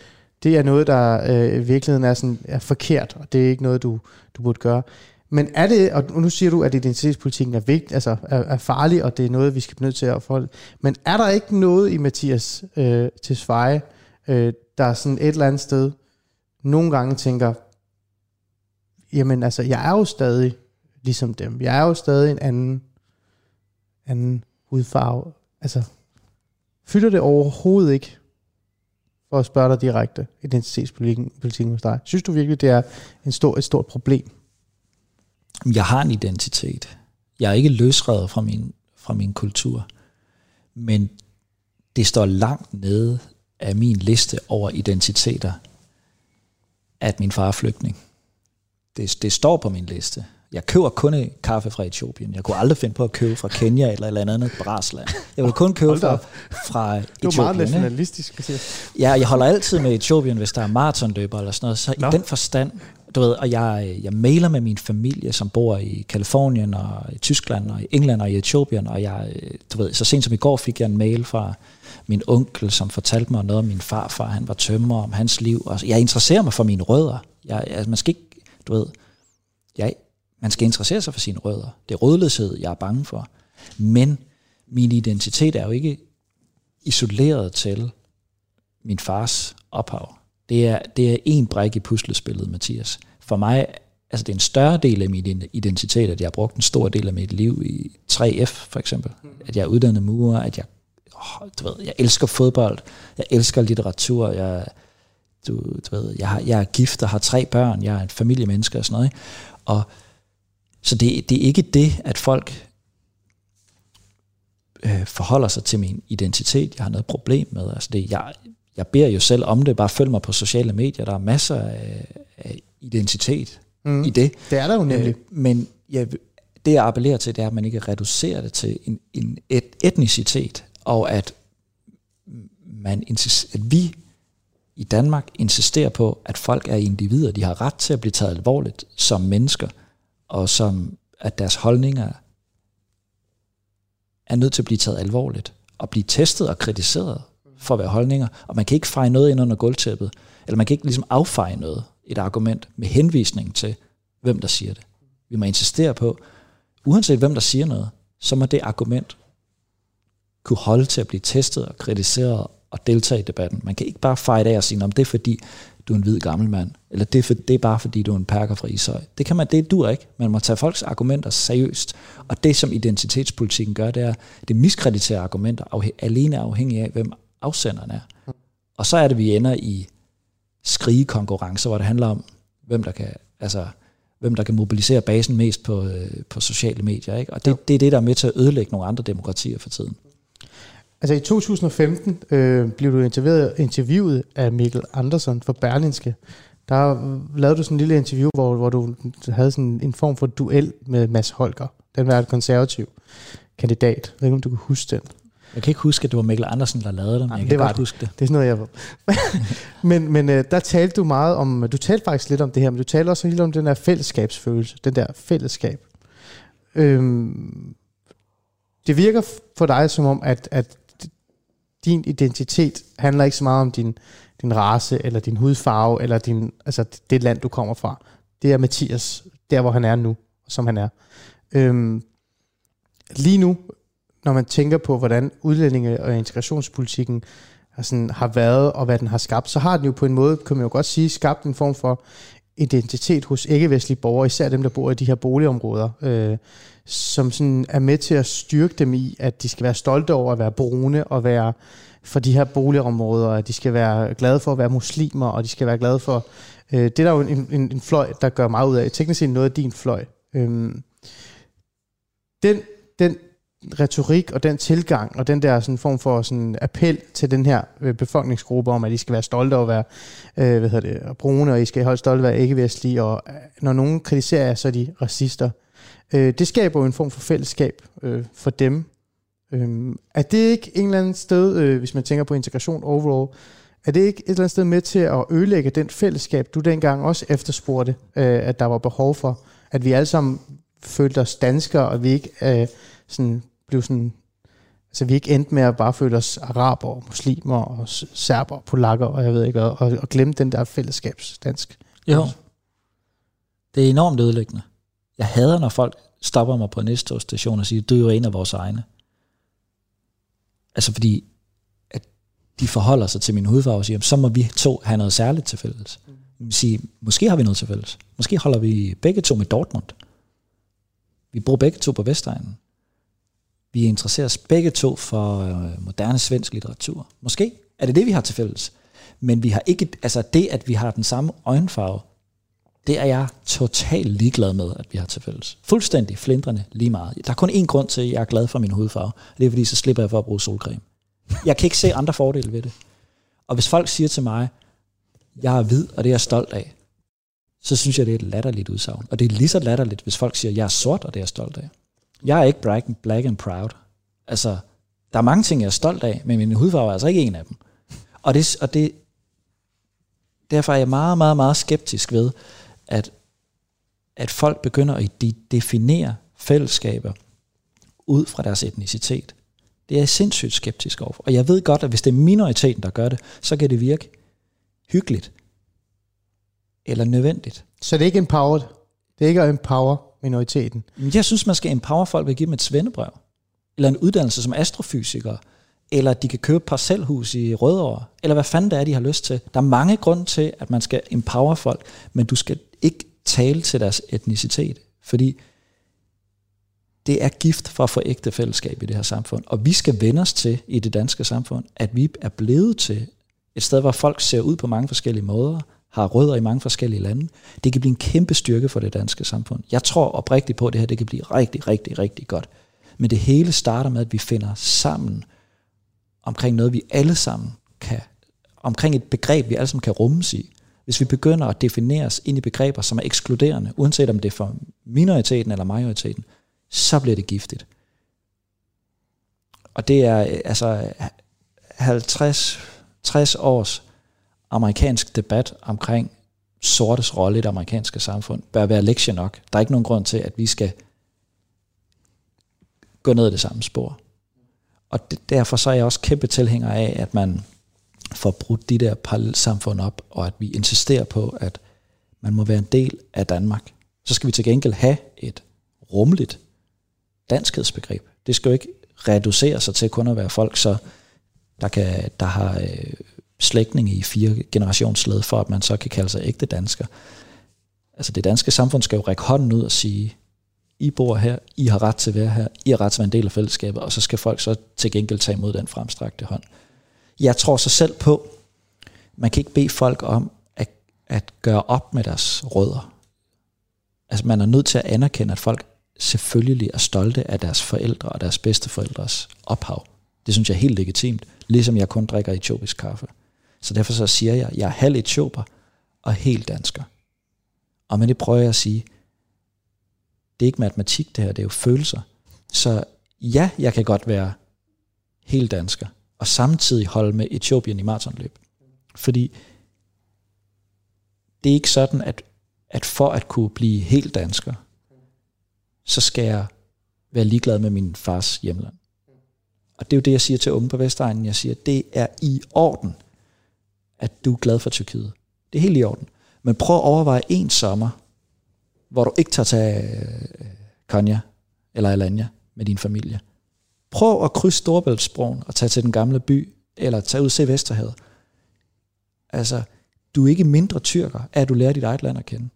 det er noget, der øh, i virkeligheden er, sådan, er forkert, og det er ikke noget, du, du burde gøre. Men er det, og nu siger du, at identitetspolitikken er vigtig, altså er, er farlig, og det er noget, vi skal blive nødt til at forholde. Men er der ikke noget i Mathias øh, Tesfaye, øh, der sådan et eller andet sted, nogle gange tænker, jamen altså, jeg er jo stadig ligesom dem. Jeg er jo stadig en anden, anden hudfarve. Altså, fylder det overhovedet ikke, for at spørge dig direkte, identitetspolitikken politikken hos dig? Synes du virkelig, det er en stor, et stort problem? Jeg har en identitet. Jeg er ikke løsredet fra min, fra min kultur. Men det står langt nede af min liste over identiteter, at min far er flygtning. Det, det står på min liste. Jeg køber kun kaffe fra Etiopien. Jeg kunne aldrig finde på at købe fra Kenya eller et eller andet brasland. Jeg vil kun købe fra, fra Det var Etiopien. meget nationalistisk. Ja, jeg holder altid med Etiopien, hvis der er maratonløber eller sådan noget. Så Nå. i den forstand, du ved, og jeg, jeg mailer med min familie, som bor i Kalifornien og i Tyskland og i England og i Etiopien, og jeg, du ved, så sent som i går fik jeg en mail fra min onkel, som fortalte mig noget om min farfar, han var tømrer om hans liv, og jeg interesserer mig for mine rødder. Jeg, altså, man skal ikke, du ved, jeg, man skal interessere sig for sine rødder. Det er rødløshed, jeg er bange for. Men min identitet er jo ikke isoleret til min fars ophav. Det er, det er en brik i puslespillet, Mathias. For mig, altså det er en større del af min identitet, at jeg har brugt en stor del af mit liv i 3F, for eksempel. At jeg er uddannet murer, at jeg, oh, du ved, jeg elsker fodbold, jeg elsker litteratur, jeg, du, du ved, jeg, har, jeg er gift og har tre børn, jeg er en familiemenneske og sådan noget. Ikke? Og så det, det er ikke det, at folk øh, forholder sig til min identitet, jeg har noget problem med. Altså det, jeg, jeg beder jo selv om det, bare følg mig på sociale medier, der er masser af, af identitet mm. i det. Det er der jo nemlig. Øh, men jeg, det jeg appellerer til, det er, at man ikke reducerer det til en, en et, etnicitet, og at, man at vi i Danmark insisterer på, at folk er individer, de har ret til at blive taget alvorligt som mennesker, og som at deres holdninger er nødt til at blive taget alvorligt, og blive testet og kritiseret for at være holdninger, og man kan ikke feje noget ind under gulvtæppet, eller man kan ikke ligesom affeje noget, et argument med henvisning til, hvem der siger det. Vi må insistere på, uanset hvem der siger noget, så må det argument kunne holde til at blive testet og kritiseret og deltage i debatten. Man kan ikke bare feje det af og sige, om det er fordi, du er en hvid gammel mand, eller det er, for, det er bare fordi, du er en perker fra Ishøj. Det kan man, det dur ikke. Man må tage folks argumenter seriøst. Og det, som identitetspolitikken gør, det er, det miskrediterer argumenter afhæ- alene afhængig af, hvem afsenderen er. Og så er det, vi ender i skrige konkurrence, hvor det handler om, hvem der kan, altså, hvem der kan mobilisere basen mest på, øh, på sociale medier. Ikke? Og det, det er det, der er med til at ødelægge nogle andre demokratier for tiden. Altså i 2015 øh, blev du interviewet, interviewet af Mikkel Andersen for Berlinske. Der lavede du sådan en lille interview, hvor, hvor du havde sådan en form for duel med Mads Holger. Den var et konservativ kandidat. Jeg ved ikke, om du kan huske den. Jeg kan ikke huske, at det var Mikkel Andersen, der lavede det, men Nej, jeg kan det godt det. huske det. Det er sådan noget, jeg *laughs* Men, men øh, der talte du meget om, du talte faktisk lidt om det her, men du talte også lidt om den der fællesskabsfølelse, den der fællesskab. Øhm, det virker for dig som om, at, at din identitet handler ikke så meget om din, din race, eller din hudfarve, eller din, altså det land, du kommer fra. Det er Mathias, der hvor han er nu, som han er. Øhm, lige nu, når man tænker på, hvordan udlændinge- og integrationspolitikken sådan, har været, og hvad den har skabt, så har den jo på en måde, kan man jo godt sige, skabt en form for identitet hos ikke-vestlige borgere, især dem, der bor i de her boligområder, øh, som sådan er med til at styrke dem i, at de skal være stolte over at være brune og være for de her boligområder, at de skal være glade for at være muslimer, og de skal være glade for... Øh, det er der jo en, en, en fløj, der gør meget ud af. Teknisk set noget af din fløj. Øh, den, den retorik og den tilgang og den der sådan form for sådan appel til den her øh, befolkningsgruppe om, at de skal være stolte over at være øh, hvad hedder det, brune, og I skal holde stolte over at være ikke-vestlige, og øh, når nogen kritiserer jer, så er de racister. Øh, det skaber jo en form for fællesskab øh, for dem. Øh, er det ikke en eller anden sted, øh, hvis man tænker på integration overall, er det ikke et eller andet sted med til at ødelægge den fællesskab, du dengang også efterspurgte, øh, at der var behov for, at vi alle sammen følte os danskere, og vi ikke øh, sådan, blev sådan, altså vi ikke endte med at bare føle os araber, muslimer og serber, polakker og jeg ved ikke hvad, og, og glemme den der fællesskabsdansk. Jo. Det er enormt ødelæggende. Jeg hader, når folk stopper mig på næste station og siger, du er jo en af vores egne. Altså fordi, at de forholder sig til min hudfarve og siger, så må vi to have noget særligt til fælles. Mm. Sige, måske har vi noget til fælles. Måske holder vi begge to med Dortmund. Vi bor begge to på Vestegnen. Vi interesserer os begge to for øh, moderne svensk litteratur. Måske er det det, vi har til fælles. Men vi har ikke, altså det, at vi har den samme øjenfarve, det er jeg totalt ligeglad med, at vi har til fælles. Fuldstændig flindrende lige meget. Der er kun én grund til, at jeg er glad for min hudfarve. Det er fordi, så slipper jeg for at bruge solcreme. Jeg kan ikke se andre fordele ved det. Og hvis folk siger til mig, jeg er hvid, og det er jeg stolt af, så synes jeg, det er et latterligt udsagn. Og det er lige så latterligt, hvis folk siger, jeg er sort, og det er jeg stolt af. Jeg er ikke black, black and proud. Altså, der er mange ting, jeg er stolt af, men min hudfarve er altså ikke en af dem. Og, det, og det, derfor er jeg meget, meget, meget skeptisk ved, at, at folk begynder at de definere fællesskaber ud fra deres etnicitet. Det er jeg sindssygt skeptisk overfor. Og jeg ved godt, at hvis det er minoriteten, der gør det, så kan det virke hyggeligt eller nødvendigt. Så det er ikke empowered? Det er ikke at empower minoriteten? Jeg synes, man skal empower folk ved at give dem et svendebrev. Eller en uddannelse som astrofysiker. Eller de kan købe parcelhus i Rødovre. Eller hvad fanden det er, de har lyst til. Der er mange grunde til, at man skal empower folk. Men du skal ikke tale til deres etnicitet. Fordi det er gift for at få ægte fællesskab i det her samfund. Og vi skal vende os til i det danske samfund, at vi er blevet til et sted, hvor folk ser ud på mange forskellige måder, har rødder i mange forskellige lande. Det kan blive en kæmpe styrke for det danske samfund. Jeg tror oprigtigt på, at det her det kan blive rigtig, rigtig, rigtig godt. Men det hele starter med, at vi finder sammen omkring noget, vi alle sammen kan, omkring et begreb, vi alle sammen kan rummes i. Hvis vi begynder at definere os ind i begreber, som er ekskluderende, uanset om det er for minoriteten eller majoriteten, så bliver det giftigt. Og det er altså 50, 60 års amerikansk debat omkring sortes rolle i det amerikanske samfund bør være lektie nok. Der er ikke nogen grund til, at vi skal gå ned ad det samme spor. Og det, derfor så er jeg også kæmpe tilhænger af, at man får brudt de der parallelsamfund op, og at vi insisterer på, at man må være en del af Danmark. Så skal vi til gengæld have et rummeligt danskhedsbegreb. Det skal jo ikke reducere sig til kun at være folk, så der, kan, der har øh, slægtninge i fire generationsled, for at man så kan kalde sig ægte dansker. Altså det danske samfund skal jo række hånden ud og sige, I bor her, I har ret til at være her, I har ret til at være en del af fællesskabet, og så skal folk så til gengæld tage imod den fremstrakte hånd. Jeg tror så selv på, man kan ikke bede folk om at at gøre op med deres rødder. Altså man er nødt til at anerkende, at folk selvfølgelig er stolte af deres forældre og deres bedsteforældres ophav. Det synes jeg er helt legitimt, ligesom jeg kun drikker etiopisk kaffe. Så derfor så siger jeg, at jeg er halv etioper og helt dansker. Og med det prøver jeg at sige, det er ikke matematik det her, det er jo følelser. Så ja, jeg kan godt være helt dansker, og samtidig holde med Etiopien i maratonløb. Fordi det er ikke sådan, at, at for at kunne blive helt dansker, så skal jeg være ligeglad med min fars hjemland. Og det er jo det, jeg siger til unge på Vestegnen. Jeg siger, det er i orden, at du er glad for Tyrkiet. Det er helt i orden. Men prøv at overveje en sommer, hvor du ikke tager til øh, Konya eller Alanya med din familie. Prøv at krydse Storebæltsbroen og tage til den gamle by, eller tage ud til Vesterhavet. Altså, du er ikke mindre tyrker, at du lærer dit eget land at kende.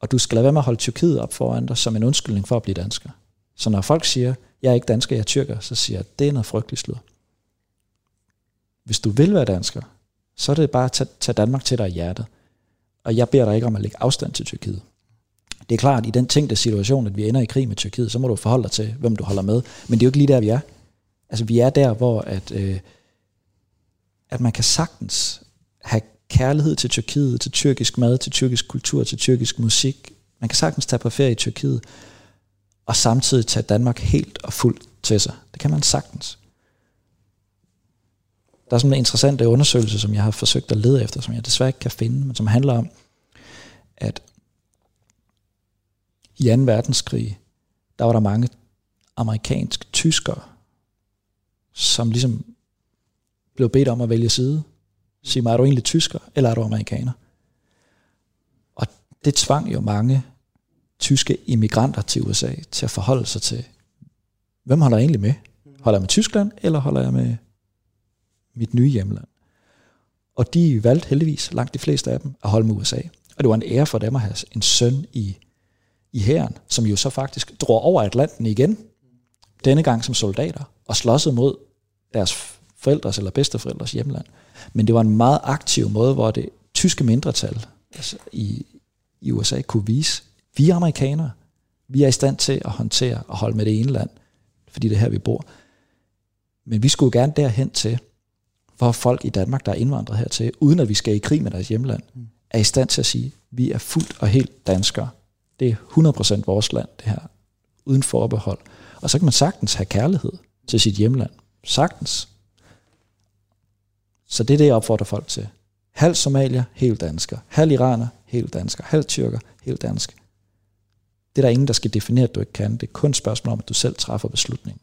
Og du skal lade være med at holde Tyrkiet op foran dig som en undskyldning for at blive dansker. Så når folk siger, jeg er ikke dansker, jeg er tyrker, så siger jeg, det er noget frygteligt slud. Hvis du vil være dansker, så er det bare at tage, tage Danmark til dig i hjertet. Og jeg beder dig ikke om at lægge afstand til Tyrkiet. Det er klart, at i den tænkte situation, at vi ender i krig med Tyrkiet, så må du forholde dig til, hvem du holder med. Men det er jo ikke lige der, vi er. Altså, vi er der, hvor at, øh, at man kan sagtens have kærlighed til Tyrkiet, til tyrkisk mad, til tyrkisk kultur, til tyrkisk musik. Man kan sagtens tage på ferie i Tyrkiet, og samtidig tage Danmark helt og fuldt til sig. Det kan man sagtens. Der er sådan en interessant undersøgelse, som jeg har forsøgt at lede efter, som jeg desværre ikke kan finde, men som handler om, at i 2. verdenskrig, der var der mange amerikanske tyskere, som ligesom blev bedt om at vælge side. Sig mig, er du egentlig tysker, eller er du amerikaner? Og det tvang jo mange tyske immigranter til USA til at forholde sig til, hvem holder jeg egentlig med? Holder jeg med Tyskland, eller holder jeg med mit nye hjemland? Og de valgte heldigvis, langt de fleste af dem, at holde med USA. Og det var en ære for dem at have en søn i, i hæren, som jo så faktisk drog over Atlanten igen, denne gang som soldater, og slåsede mod deres forældres eller bedsteforældres hjemland. Men det var en meget aktiv måde, hvor det tyske mindretal altså i, i USA kunne vise, vi er amerikanere, vi er i stand til at håndtere og holde med det ene land, fordi det er her, vi bor. Men vi skulle gerne derhen til, hvor folk i Danmark, der er indvandret hertil, uden at vi skal i krig med deres hjemland, er i stand til at sige, vi er fuldt og helt danskere. Det er 100% vores land, det her, uden forbehold. Og så kan man sagtens have kærlighed til sit hjemland. Sagtens. Så det er det, jeg opfordrer folk til. Halv somalier, helt dansker. Halv iraner, helt dansker. Halv tyrker, helt dansk. Det er der ingen, der skal definere, at du ikke kan. Det er kun et spørgsmål om, at du selv træffer beslutningen.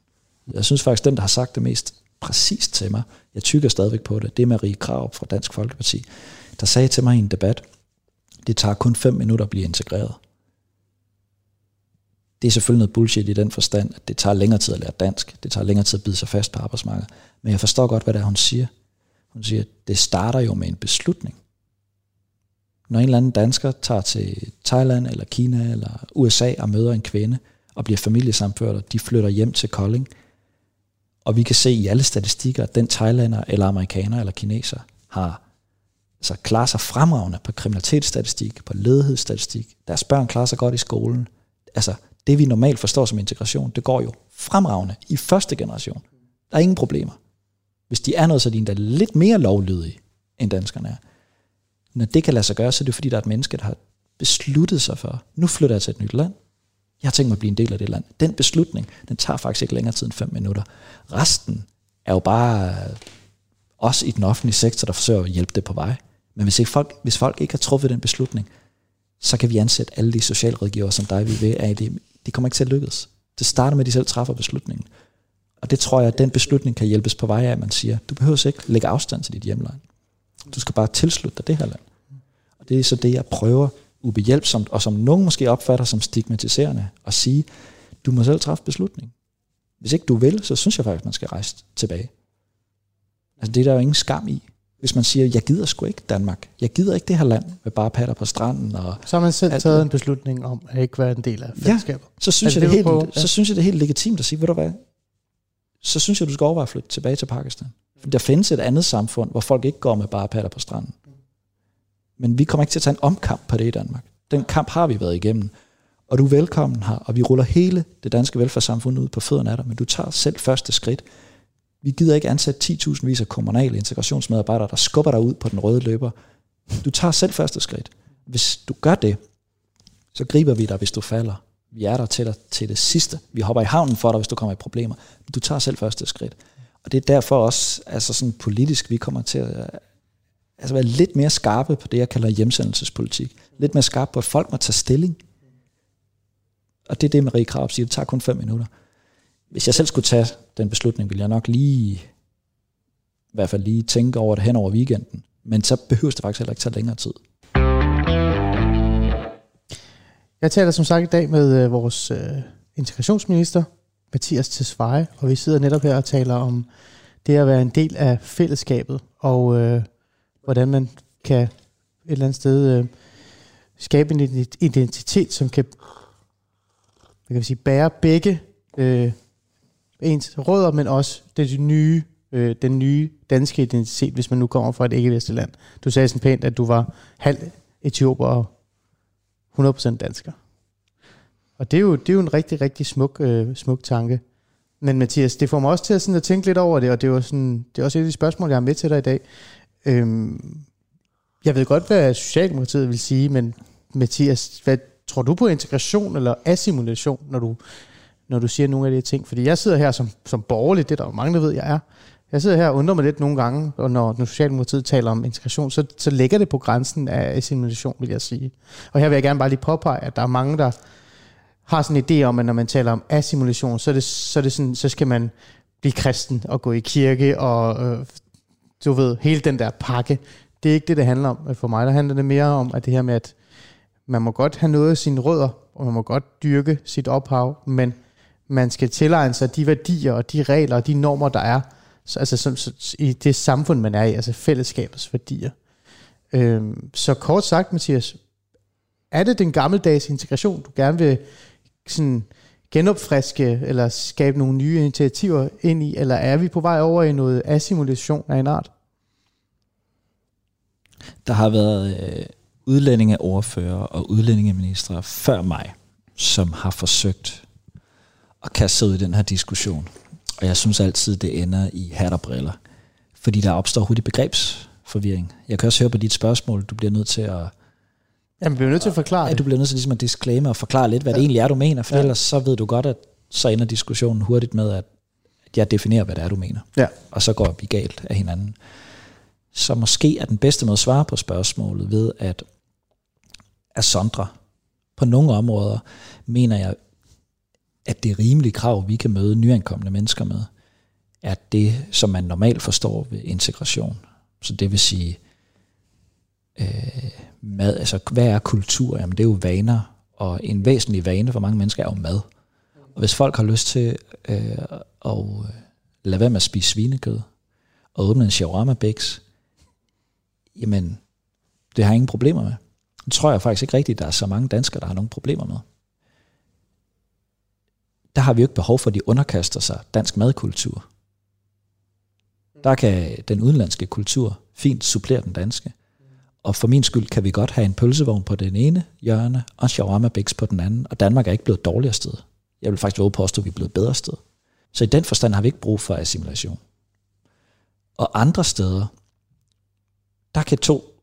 Jeg synes faktisk, den, der har sagt det mest præcis til mig, jeg tykker stadigvæk på det, det er Marie Krav fra Dansk Folkeparti, der sagde til mig i en debat, det tager kun fem minutter at blive integreret. Det er selvfølgelig noget bullshit i den forstand, at det tager længere tid at lære dansk, det tager længere tid at bide sig fast på arbejdsmarkedet, men jeg forstår godt, hvad det er, hun siger. Hun siger, at det starter jo med en beslutning. Når en eller anden dansker tager til Thailand eller Kina eller USA og møder en kvinde og bliver familiesamført, og de flytter hjem til Kolding, og vi kan se i alle statistikker, at den thailander eller amerikaner eller kineser har altså klarer sig fremragende på kriminalitetsstatistik, på ledighedsstatistik. Deres børn klarer sig godt i skolen. Altså, det vi normalt forstår som integration, det går jo fremragende i første generation. Der er ingen problemer. Hvis de er noget, så de endda lidt mere lovlydige, end danskerne er. Når det kan lade sig gøre, så er det fordi, der er et menneske, der har besluttet sig for, nu flytter jeg til et nyt land. Jeg har tænkt mig at blive en del af det land. Den beslutning, den tager faktisk ikke længere tid end fem minutter. Resten er jo bare os i den offentlige sektor, der forsøger at hjælpe det på vej. Men hvis, ikke folk, hvis folk ikke har truffet den beslutning, så kan vi ansætte alle de socialrådgivere, som dig vi vil, at det, det kommer ikke til at lykkes. Det starter med, at de selv træffer beslutningen. Og det tror jeg, at den beslutning kan hjælpes på vej af, at man siger, du behøver ikke lægge afstand til dit hjemland. Du skal bare tilslutte dig det her land. Og det er så det, jeg prøver ubehjælpsomt, og som nogen måske opfatter som stigmatiserende, at sige, du må selv træffe beslutning. Hvis ikke du vil, så synes jeg faktisk, man skal rejse tilbage. Altså det er der jo ingen skam i. Hvis man siger, jeg gider sgu ikke Danmark. Jeg gider ikke det her land med bare patter på stranden. Og så har man selv taget en beslutning om at ikke være en del af fællesskabet. Ja, så synes, jeg, det, det helt, ja. så synes jeg, det er helt legitimt at sige, ved du hvad, så synes jeg, du skal overveje at flytte tilbage til Pakistan. For der findes et andet samfund, hvor folk ikke går med bare patter på stranden. Men vi kommer ikke til at tage en omkamp på det i Danmark. Den kamp har vi været igennem. Og du er velkommen her, og vi ruller hele det danske velfærdssamfund ud på fødderne af dig, men du tager selv første skridt. Vi gider ikke ansætte 10.000 vis af kommunale integrationsmedarbejdere, der skubber dig ud på den røde løber. Du tager selv første skridt. Hvis du gør det, så griber vi dig, hvis du falder. Vi er der til dig til det sidste. Vi hopper i havnen for dig, hvis du kommer i problemer. Men du tager selv første skridt. Og det er derfor også, altså sådan politisk, vi kommer til at altså være lidt mere skarpe på det, jeg kalder hjemsendelsespolitik. Lidt mere skarpe på, at folk må tage stilling. Og det er det, Marie Krab siger, det tager kun fem minutter. Hvis jeg selv skulle tage den beslutning, ville jeg nok lige, i hvert fald lige tænke over det hen over weekenden. Men så behøver det faktisk heller ikke tage længere tid. Jeg taler som sagt i dag med øh, vores øh, integrationsminister, Mathias Tesfaye, og vi sidder netop her og taler om det at være en del af fællesskabet, og øh, hvordan man kan et eller andet sted øh, skabe en identitet, som kan, hvad kan vi sige, bære begge øh, ens rødder, men også det nye, øh, den nye danske identitet, hvis man nu kommer fra et ikke-vestligt land. Du sagde sådan pænt, at du var halv etioper og 100% dansker. Og det er jo, det er jo en rigtig, rigtig smuk, øh, smuk tanke. Men Mathias, det får mig også til at, sådan at tænke lidt over det, og det er, sådan, det er også et af de spørgsmål, jeg har med til dig i dag. Øhm, jeg ved godt, hvad Socialdemokratiet vil sige, men Mathias, hvad tror du på integration eller assimilation, når du, når du siger nogle af de ting? Fordi jeg sidder her som, som borgerlig, det er der jo mange, der ved, jeg er. Jeg sidder her og undrer mig lidt nogle gange, og når, når Socialdemokratiet taler om integration, så, så ligger det på grænsen af assimilation, vil jeg sige. Og her vil jeg gerne bare lige påpege, at der er mange, der har sådan en idé om, at når man taler om assimilation, så, er det, så, er det sådan, så skal man blive kristen og gå i kirke, og øh, du ved, hele den der pakke. Det er ikke det, det handler om øh, for mig. Der handler det mere om, at det her med, at man må godt have noget af sine rødder, og man må godt dyrke sit ophav, men man skal tilegne sig de værdier og de regler og de normer, der er, så, altså som, så, i det samfund, man er i, altså fællesskabets værdier. Øhm, så kort sagt, Mathias, er det den gammeldags integration, du gerne vil sådan genopfriske eller skabe nogle nye initiativer ind i, eller er vi på vej over i noget assimilation af en art? Der har været øh, udlændingeordfører og udlændingeministre før mig, som har forsøgt at kaste sig ud i den her diskussion. Og jeg synes altid, det ender i hat og briller. Fordi der opstår hurtigt begrebsforvirring. Jeg kan også høre på dit spørgsmål, du bliver nødt til at Jamen, bliver nødt til at forklare ja, du bliver nødt til ligesom at disclaimer og forklare lidt, hvad ja. det egentlig er, du mener, for ja. ellers så ved du godt, at så ender diskussionen hurtigt med, at jeg definerer, hvad det er, du mener. Ja. Og så går vi galt af hinanden. Så måske er den bedste måde at svare på spørgsmålet ved at, at sondre. På nogle områder mener jeg, at det rimelige krav, vi kan møde nyankomne mennesker med, er det, som man normalt forstår ved integration. Så det vil sige, øh, mad, altså hvad er kultur? Jamen det er jo vaner, og en væsentlig vane for mange mennesker er jo mad. Og hvis folk har lyst til øh, at lade være med at spise svinekød, og åbne en shawarma biks, jamen det har jeg ingen problemer med. Det tror jeg faktisk ikke rigtigt, at der er så mange danskere, der har nogle problemer med. Der har vi jo ikke behov for, at de underkaster sig dansk madkultur. Der kan den udenlandske kultur fint supplere den danske. Og for min skyld kan vi godt have en pølsevogn på den ene hjørne, og en shawarma biks på den anden, og Danmark er ikke blevet dårligere sted. Jeg vil faktisk våge påstå, at vi er blevet bedre sted. Så i den forstand har vi ikke brug for assimilation. Og andre steder, der kan to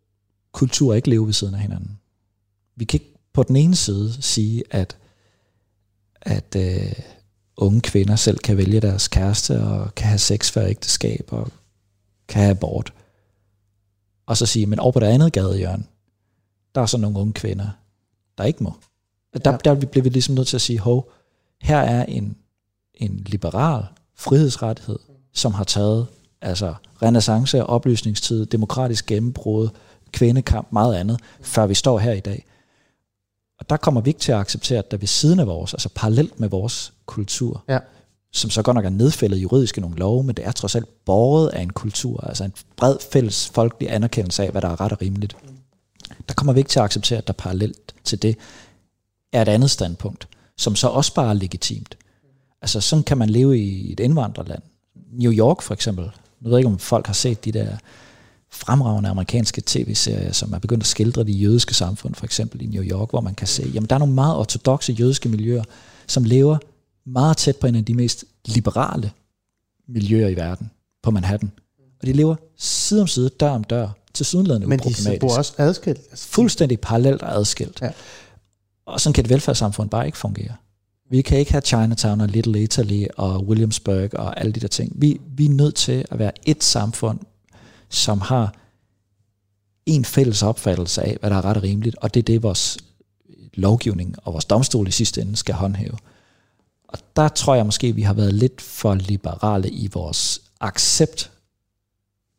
kulturer ikke leve ved siden af hinanden. Vi kan ikke på den ene side sige, at, at øh, unge kvinder selv kan vælge deres kæreste, og kan have sex før ægteskab, og kan have abort og så sige, men over på det andet gadehjørne, der er så nogle unge kvinder, der ikke må. Der, ja. der bliver vi ligesom nødt til at sige, hov, her er en, en liberal frihedsrettighed, som har taget altså renaissance, oplysningstid, demokratisk gennembrud, kvindekamp, meget andet, før vi står her i dag. Og der kommer vi ikke til at acceptere, at der ved siden af vores, altså parallelt med vores kultur, ja som så godt nok er nedfældet juridisk i nogle love, men det er trods alt borget af en kultur, altså en bred fælles folkelig anerkendelse af, hvad der er ret og rimeligt. Der kommer vi ikke til at acceptere, at der parallelt til det er et andet standpunkt, som så også bare er legitimt. Altså sådan kan man leve i et indvandrerland. New York for eksempel, jeg ved ikke om folk har set de der fremragende amerikanske tv-serier, som er begyndt at skildre de jødiske samfund, for eksempel i New York, hvor man kan se, jamen der er nogle meget ortodoxe jødiske miljøer, som lever meget tæt på en af de mest liberale miljøer i verden, på Manhattan. Og de lever side om side, dør om dør, til sydenladende Men de bor også adskilt. Altså, Fuldstændig parallelt og adskilt. Ja. Og sådan kan et velfærdssamfund bare ikke fungere. Vi kan ikke have Chinatown og Little Italy og Williamsburg og alle de der ting. Vi, vi er nødt til at være et samfund, som har en fælles opfattelse af, hvad der er ret og rimeligt, og det er det, vores lovgivning og vores domstol i sidste ende skal håndhæve. Og der tror jeg måske, vi har været lidt for liberale i vores accept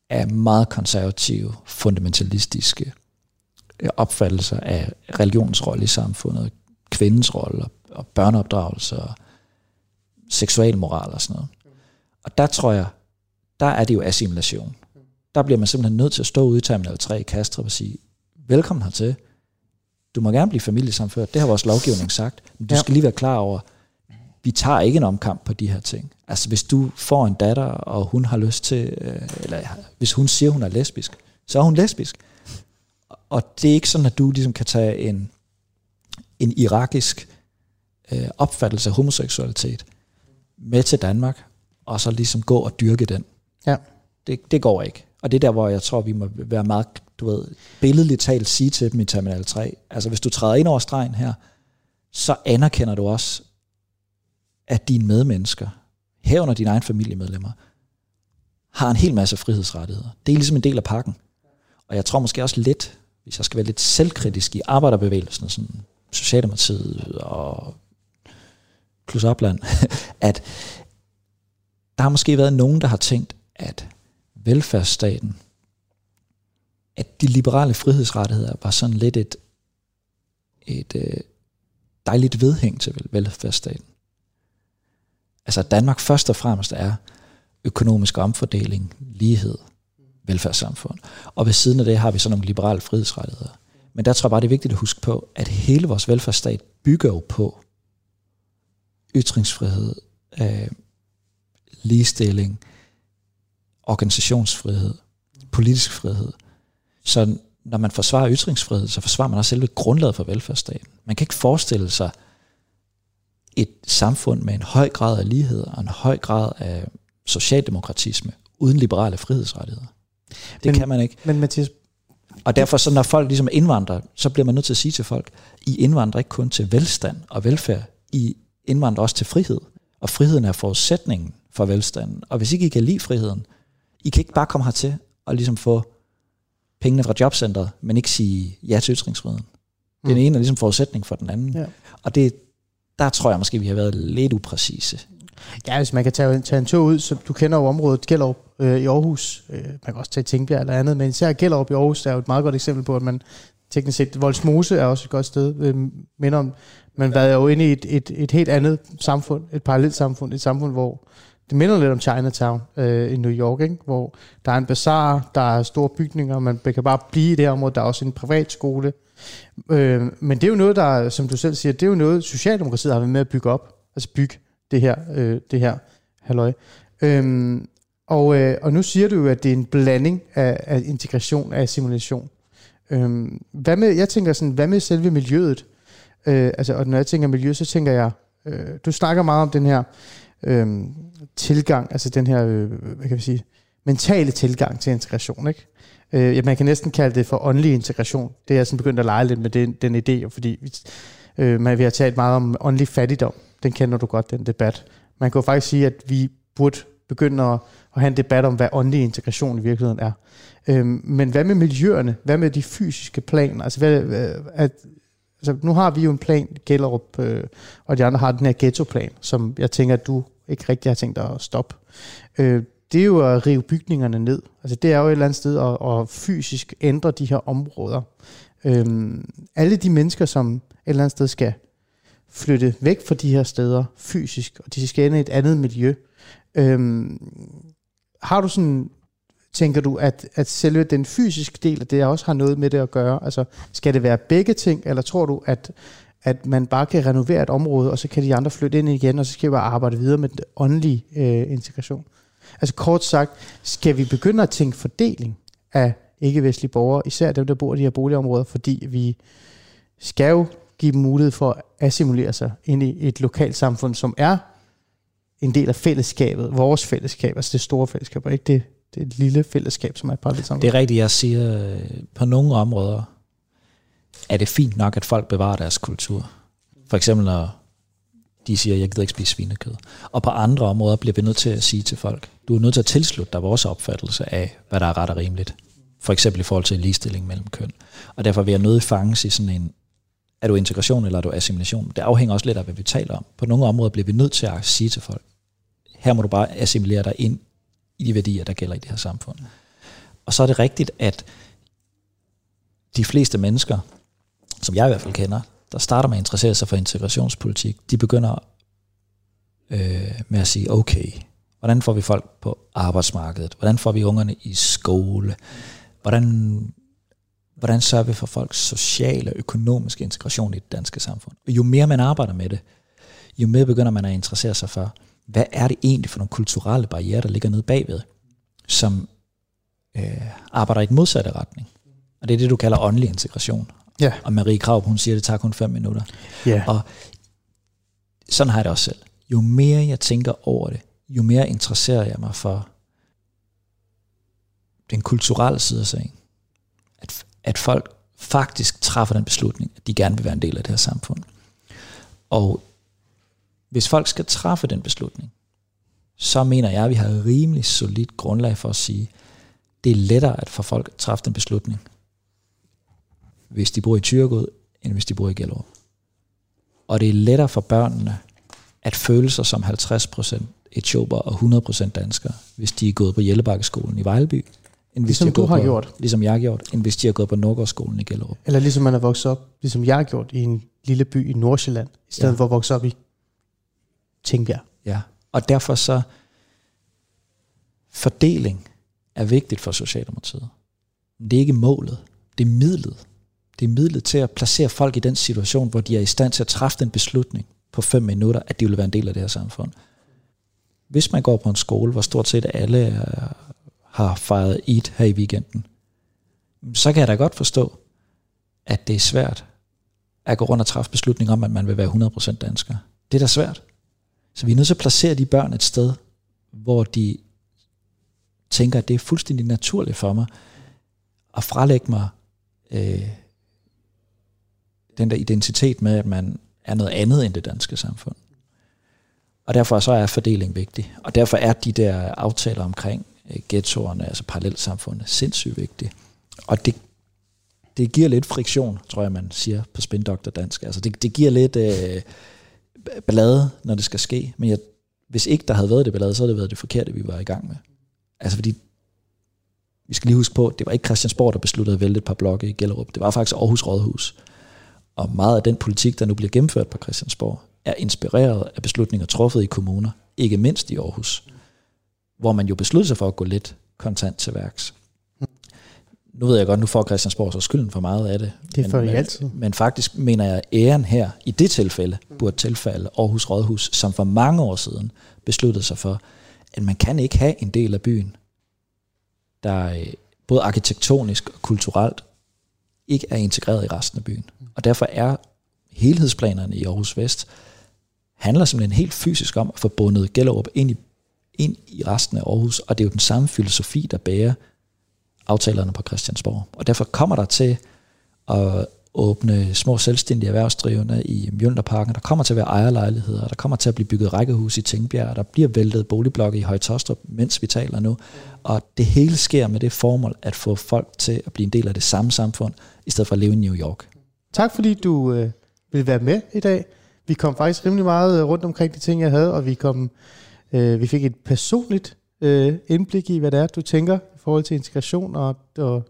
af meget konservative, fundamentalistiske øh, opfattelser af religions rolle i samfundet, kvindens rolle og børneopdragelse og seksualmoral og sådan noget. Og der tror jeg, der er det jo assimilation. Der bliver man simpelthen nødt til at stå ude i Terminal 3 i Kastrup og sige, velkommen hertil. Du må gerne blive familiesamført. Det har vores lovgivning sagt. Men du ja. skal lige være klar over, vi tager ikke en omkamp på de her ting. Altså hvis du får en datter, og hun har lyst til, øh, eller hvis hun siger, hun er lesbisk, så er hun lesbisk. Og det er ikke sådan, at du ligesom kan tage en, en irakisk øh, opfattelse af homoseksualitet med til Danmark, og så ligesom gå og dyrke den. Ja. Det, det går ikke. Og det er der, hvor jeg tror, vi må være meget, du ved, billedligt talt sige til dem i Terminal 3. Altså hvis du træder ind over stregen her, så anerkender du også, at dine medmennesker, herunder dine egne familiemedlemmer, har en hel masse frihedsrettigheder. Det er ligesom en del af pakken. Og jeg tror måske også lidt, hvis jeg skal være lidt selvkritisk i arbejderbevægelsen, sådan Socialdemokratiet og plus Opland, *laughs* at der har måske været nogen, der har tænkt, at velfærdsstaten, at de liberale frihedsrettigheder var sådan lidt et, et øh, dejligt vedhæng til velfærdsstaten. Altså Danmark først og fremmest er økonomisk omfordeling, lighed, velfærdssamfund. Og ved siden af det har vi så nogle liberale frihedsrettigheder. Men der tror jeg bare, det er vigtigt at huske på, at hele vores velfærdsstat bygger jo på ytringsfrihed, øh, ligestilling, organisationsfrihed, politisk frihed. Så når man forsvarer ytringsfrihed, så forsvarer man også selve grundlaget for velfærdsstaten. Man kan ikke forestille sig et samfund med en høj grad af lighed og en høj grad af socialdemokratisme uden liberale frihedsrettigheder. Det men, kan man ikke. Men Mathias, og derfor, så når folk ligesom indvandrer, så bliver man nødt til at sige til folk, I indvandrer ikke kun til velstand og velfærd, I indvandrer også til frihed. Og friheden er forudsætningen for velstanden. Og hvis ikke I kan lide friheden, I kan ikke bare komme hertil og ligesom få pengene fra jobcentret, men ikke sige ja til ytringsfriheden. Den mm. ene er ligesom forudsætning for den anden. Ja. Og det, der tror jeg måske, vi har været lidt upræcise. Ja, hvis man kan tage, tage en tur ud, så du kender jo området Gellerup øh, i Aarhus. Øh, man kan også tage Tingbjerg eller andet, men især Gellerup i Aarhus er jo et meget godt eksempel på, at man teknisk set, Voldsmose er også et godt sted, øh, minder om, man været jo inde i et, et, et helt andet samfund, et parallelt samfund, et samfund, hvor det minder lidt om Chinatown øh, i New York, ikke? hvor der er en bazaar, der er store bygninger, man kan bare blive i det område, der er også en privat skole. Øh, men det er jo noget, der, som du selv siger, det er jo noget, Socialdemokratiet har været med at bygge op, altså bygge det her, øh, det her halløj. Øh, og, øh, og nu siger du jo, at det er en blanding af, af integration af assimilation. Øh, hvad med, jeg tænker sådan, hvad med selve miljøet? Øh, altså, og når jeg tænker miljø, så tænker jeg, øh, du snakker meget om den her øh, tilgang, altså den her, øh, hvad kan vi sige, mentale tilgang til integration, ikke? Øh, ja, man kan næsten kalde det for åndelig integration. Det er jeg sådan begyndt at lege lidt med den, den idé, fordi vi, øh, man, vi har talt meget om åndelig fattigdom. Den kender du godt, den debat. Man kan jo faktisk sige, at vi burde begynde at, at have en debat om, hvad åndelig integration i virkeligheden er. Øh, men hvad med miljøerne? Hvad med de fysiske planer? Altså, hvad, at, altså nu har vi jo en plan, Gellerup, øh, og de andre har den her ghettoplan, som jeg tænker, at du ikke rigtig har tænkt dig at stoppe. Øh, det er jo at rive bygningerne ned. Altså det er jo et eller andet sted at, at fysisk ændre de her områder. Øh, alle de mennesker, som et eller andet sted skal flytte væk fra de her steder fysisk, og de skal ende i et andet miljø. Øhm, har du sådan, tænker du, at, at selve den fysiske del af det også har noget med det at gøre? Altså skal det være begge ting, eller tror du, at, at man bare kan renovere et område, og så kan de andre flytte ind igen, og så skal vi bare arbejde videre med den åndelige øh, integration? Altså kort sagt, skal vi begynde at tænke fordeling? af ikke-vestlige borgere, især dem, der bor i de her boligområder, fordi vi skal jo give dem mulighed for at assimilere sig ind i et lokalt samfund, som er en del af fællesskabet, vores fællesskab, altså det store fællesskab, og ikke det, det er et lille fællesskab, som er et parallelt samfund. Det er rigtigt, jeg siger, øh, på nogle områder er det fint nok, at folk bevarer deres kultur. For eksempel når de siger, jeg gider ikke spise svinekød. Og på andre områder bliver vi nødt til at sige til folk, du er nødt til at tilslutte dig vores opfattelse af, hvad der er ret og rimeligt. For eksempel i forhold til ligestilling mellem køn. Og derfor vil jeg nødt fanges i sådan en, er du integration eller er du assimilation? Det afhænger også lidt af, hvad vi taler om. På nogle områder bliver vi nødt til at sige til folk, her må du bare assimilere dig ind i de værdier, der gælder i det her samfund. Og så er det rigtigt, at de fleste mennesker, som jeg i hvert fald kender, der starter med at interessere sig for integrationspolitik, de begynder øh, med at sige, okay, hvordan får vi folk på arbejdsmarkedet? Hvordan får vi ungerne i skole? Hvordan, hvordan sørger vi for folks sociale og økonomiske integration i det danske samfund? Og jo mere man arbejder med det, jo mere begynder man at interessere sig for, hvad er det egentlig for nogle kulturelle barriere, der ligger nede bagved, som øh, arbejder i den modsatte retning. Og det er det, du kalder åndelig integration. Ja. Og Marie Krav, hun siger, at det tager kun fem minutter. Ja. Og sådan har jeg det også selv. Jo mere jeg tænker over det, jo mere interesserer jeg mig for den kulturelle side af sagen. At, at folk faktisk træffer den beslutning, at de gerne vil være en del af det her samfund. Og hvis folk skal træffe den beslutning, så mener jeg, at vi har rimelig solidt grundlag for at sige, det er lettere at få folk at træffe den beslutning, hvis de bor i Tyrgod, end hvis de bor i Gellerup. Og det er lettere for børnene at føle sig som 50% etioper og 100% danskere, hvis de er gået på Jellebakkeskolen i Vejleby, end hvis Ligesom de du gået har på, gjort. Ligesom jeg har gjort, end hvis de har gået på Nordgårdsskolen i Gellerup. Eller ligesom man er vokset op, ligesom jeg har gjort, i en lille by i Nordsjælland, i stedet ja. for at vokse op i Tingbjerg. Ja, og derfor så fordeling er vigtigt for Socialdemokratiet. Men det er ikke målet, det er midlet. Det er midlet til at placere folk i den situation, hvor de er i stand til at træffe den beslutning på fem minutter, at de vil være en del af det her samfund. Hvis man går på en skole, hvor stort set alle har fejret Eid her i weekenden, så kan jeg da godt forstå, at det er svært at gå rundt og træffe beslutning om, at man vil være 100% dansker. Det er da svært. Så vi er nødt til at placere de børn et sted, hvor de tænker, at det er fuldstændig naturligt for mig at frelægge mig øh, den der identitet med, at man er noget andet end det danske samfund. Og derfor så er fordeling vigtig. Og derfor er de der aftaler omkring øh, ghettoerne, altså parallelsamfundet, sindssygt vigtige. Og det, det giver lidt friktion, tror jeg, man siger på spindoktor dansk. Altså det, det giver lidt øh, ballade, når det skal ske. Men jeg, hvis ikke der havde været det ballade, så havde det været det forkerte, vi var i gang med. Altså fordi, vi skal lige huske på, det var ikke Christiansborg, der besluttede at vælte et par blokke i Gellerup. Det var faktisk Aarhus Rådhus. Og meget af den politik, der nu bliver gennemført på Christiansborg, er inspireret af beslutninger truffet i kommuner, ikke mindst i Aarhus, hvor man jo besluttede sig for at gå lidt kontant til værks. Nu ved jeg godt, nu får Christiansborg så skylden for meget af det. Det men, får men, altid. Men faktisk mener jeg, at æren her, i det tilfælde, burde tilfælde Aarhus Rådhus, som for mange år siden besluttede sig for, at man kan ikke have en del af byen, der øh, både arkitektonisk og kulturelt ikke er integreret i resten af byen. Og derfor er helhedsplanerne i Aarhus Vest handler simpelthen helt fysisk om at få bundet Gellerup ind i, ind i resten af Aarhus, og det er jo den samme filosofi, der bærer aftalerne på Christiansborg. Og derfor kommer der til at åbne små selvstændige erhvervsdrivende i Mjølnerparken. Der kommer til at være ejerlejligheder, der kommer til at blive bygget rækkehus i Tingbjerg, der bliver væltet boligblokke i Højtostrup, mens vi taler nu. Og det hele sker med det formål at få folk til at blive en del af det samme samfund, i stedet for at leve i New York. Tak fordi du øh, vil være med i dag. Vi kom faktisk rimelig meget øh, rundt omkring de ting, jeg havde, og vi, kom, øh, vi fik et personligt øh, indblik i, hvad det er, du tænker forhold til integration og, og,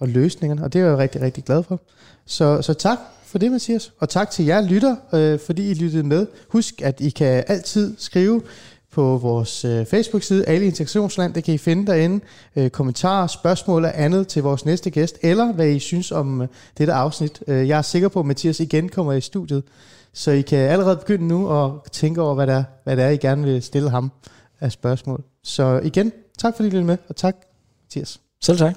og løsningerne, og det er jeg rigtig, rigtig glad for. Så, så tak for det, Mathias, og tak til jer lytter, øh, fordi I lyttede med. Husk, at I kan altid skrive på vores øh, Facebook-side, alle Integrationsland, det kan I finde derinde. Øh, kommentarer, spørgsmål og andet til vores næste gæst, eller hvad I synes om øh, dette afsnit. Øh, jeg er sikker på, at Mathias igen kommer i studiet, så I kan allerede begynde nu at tænke over, hvad det er, hvad det er I gerne vil stille ham af spørgsmål. Så igen, tak fordi I lyttede med, og tak, Mathias. Selv tak.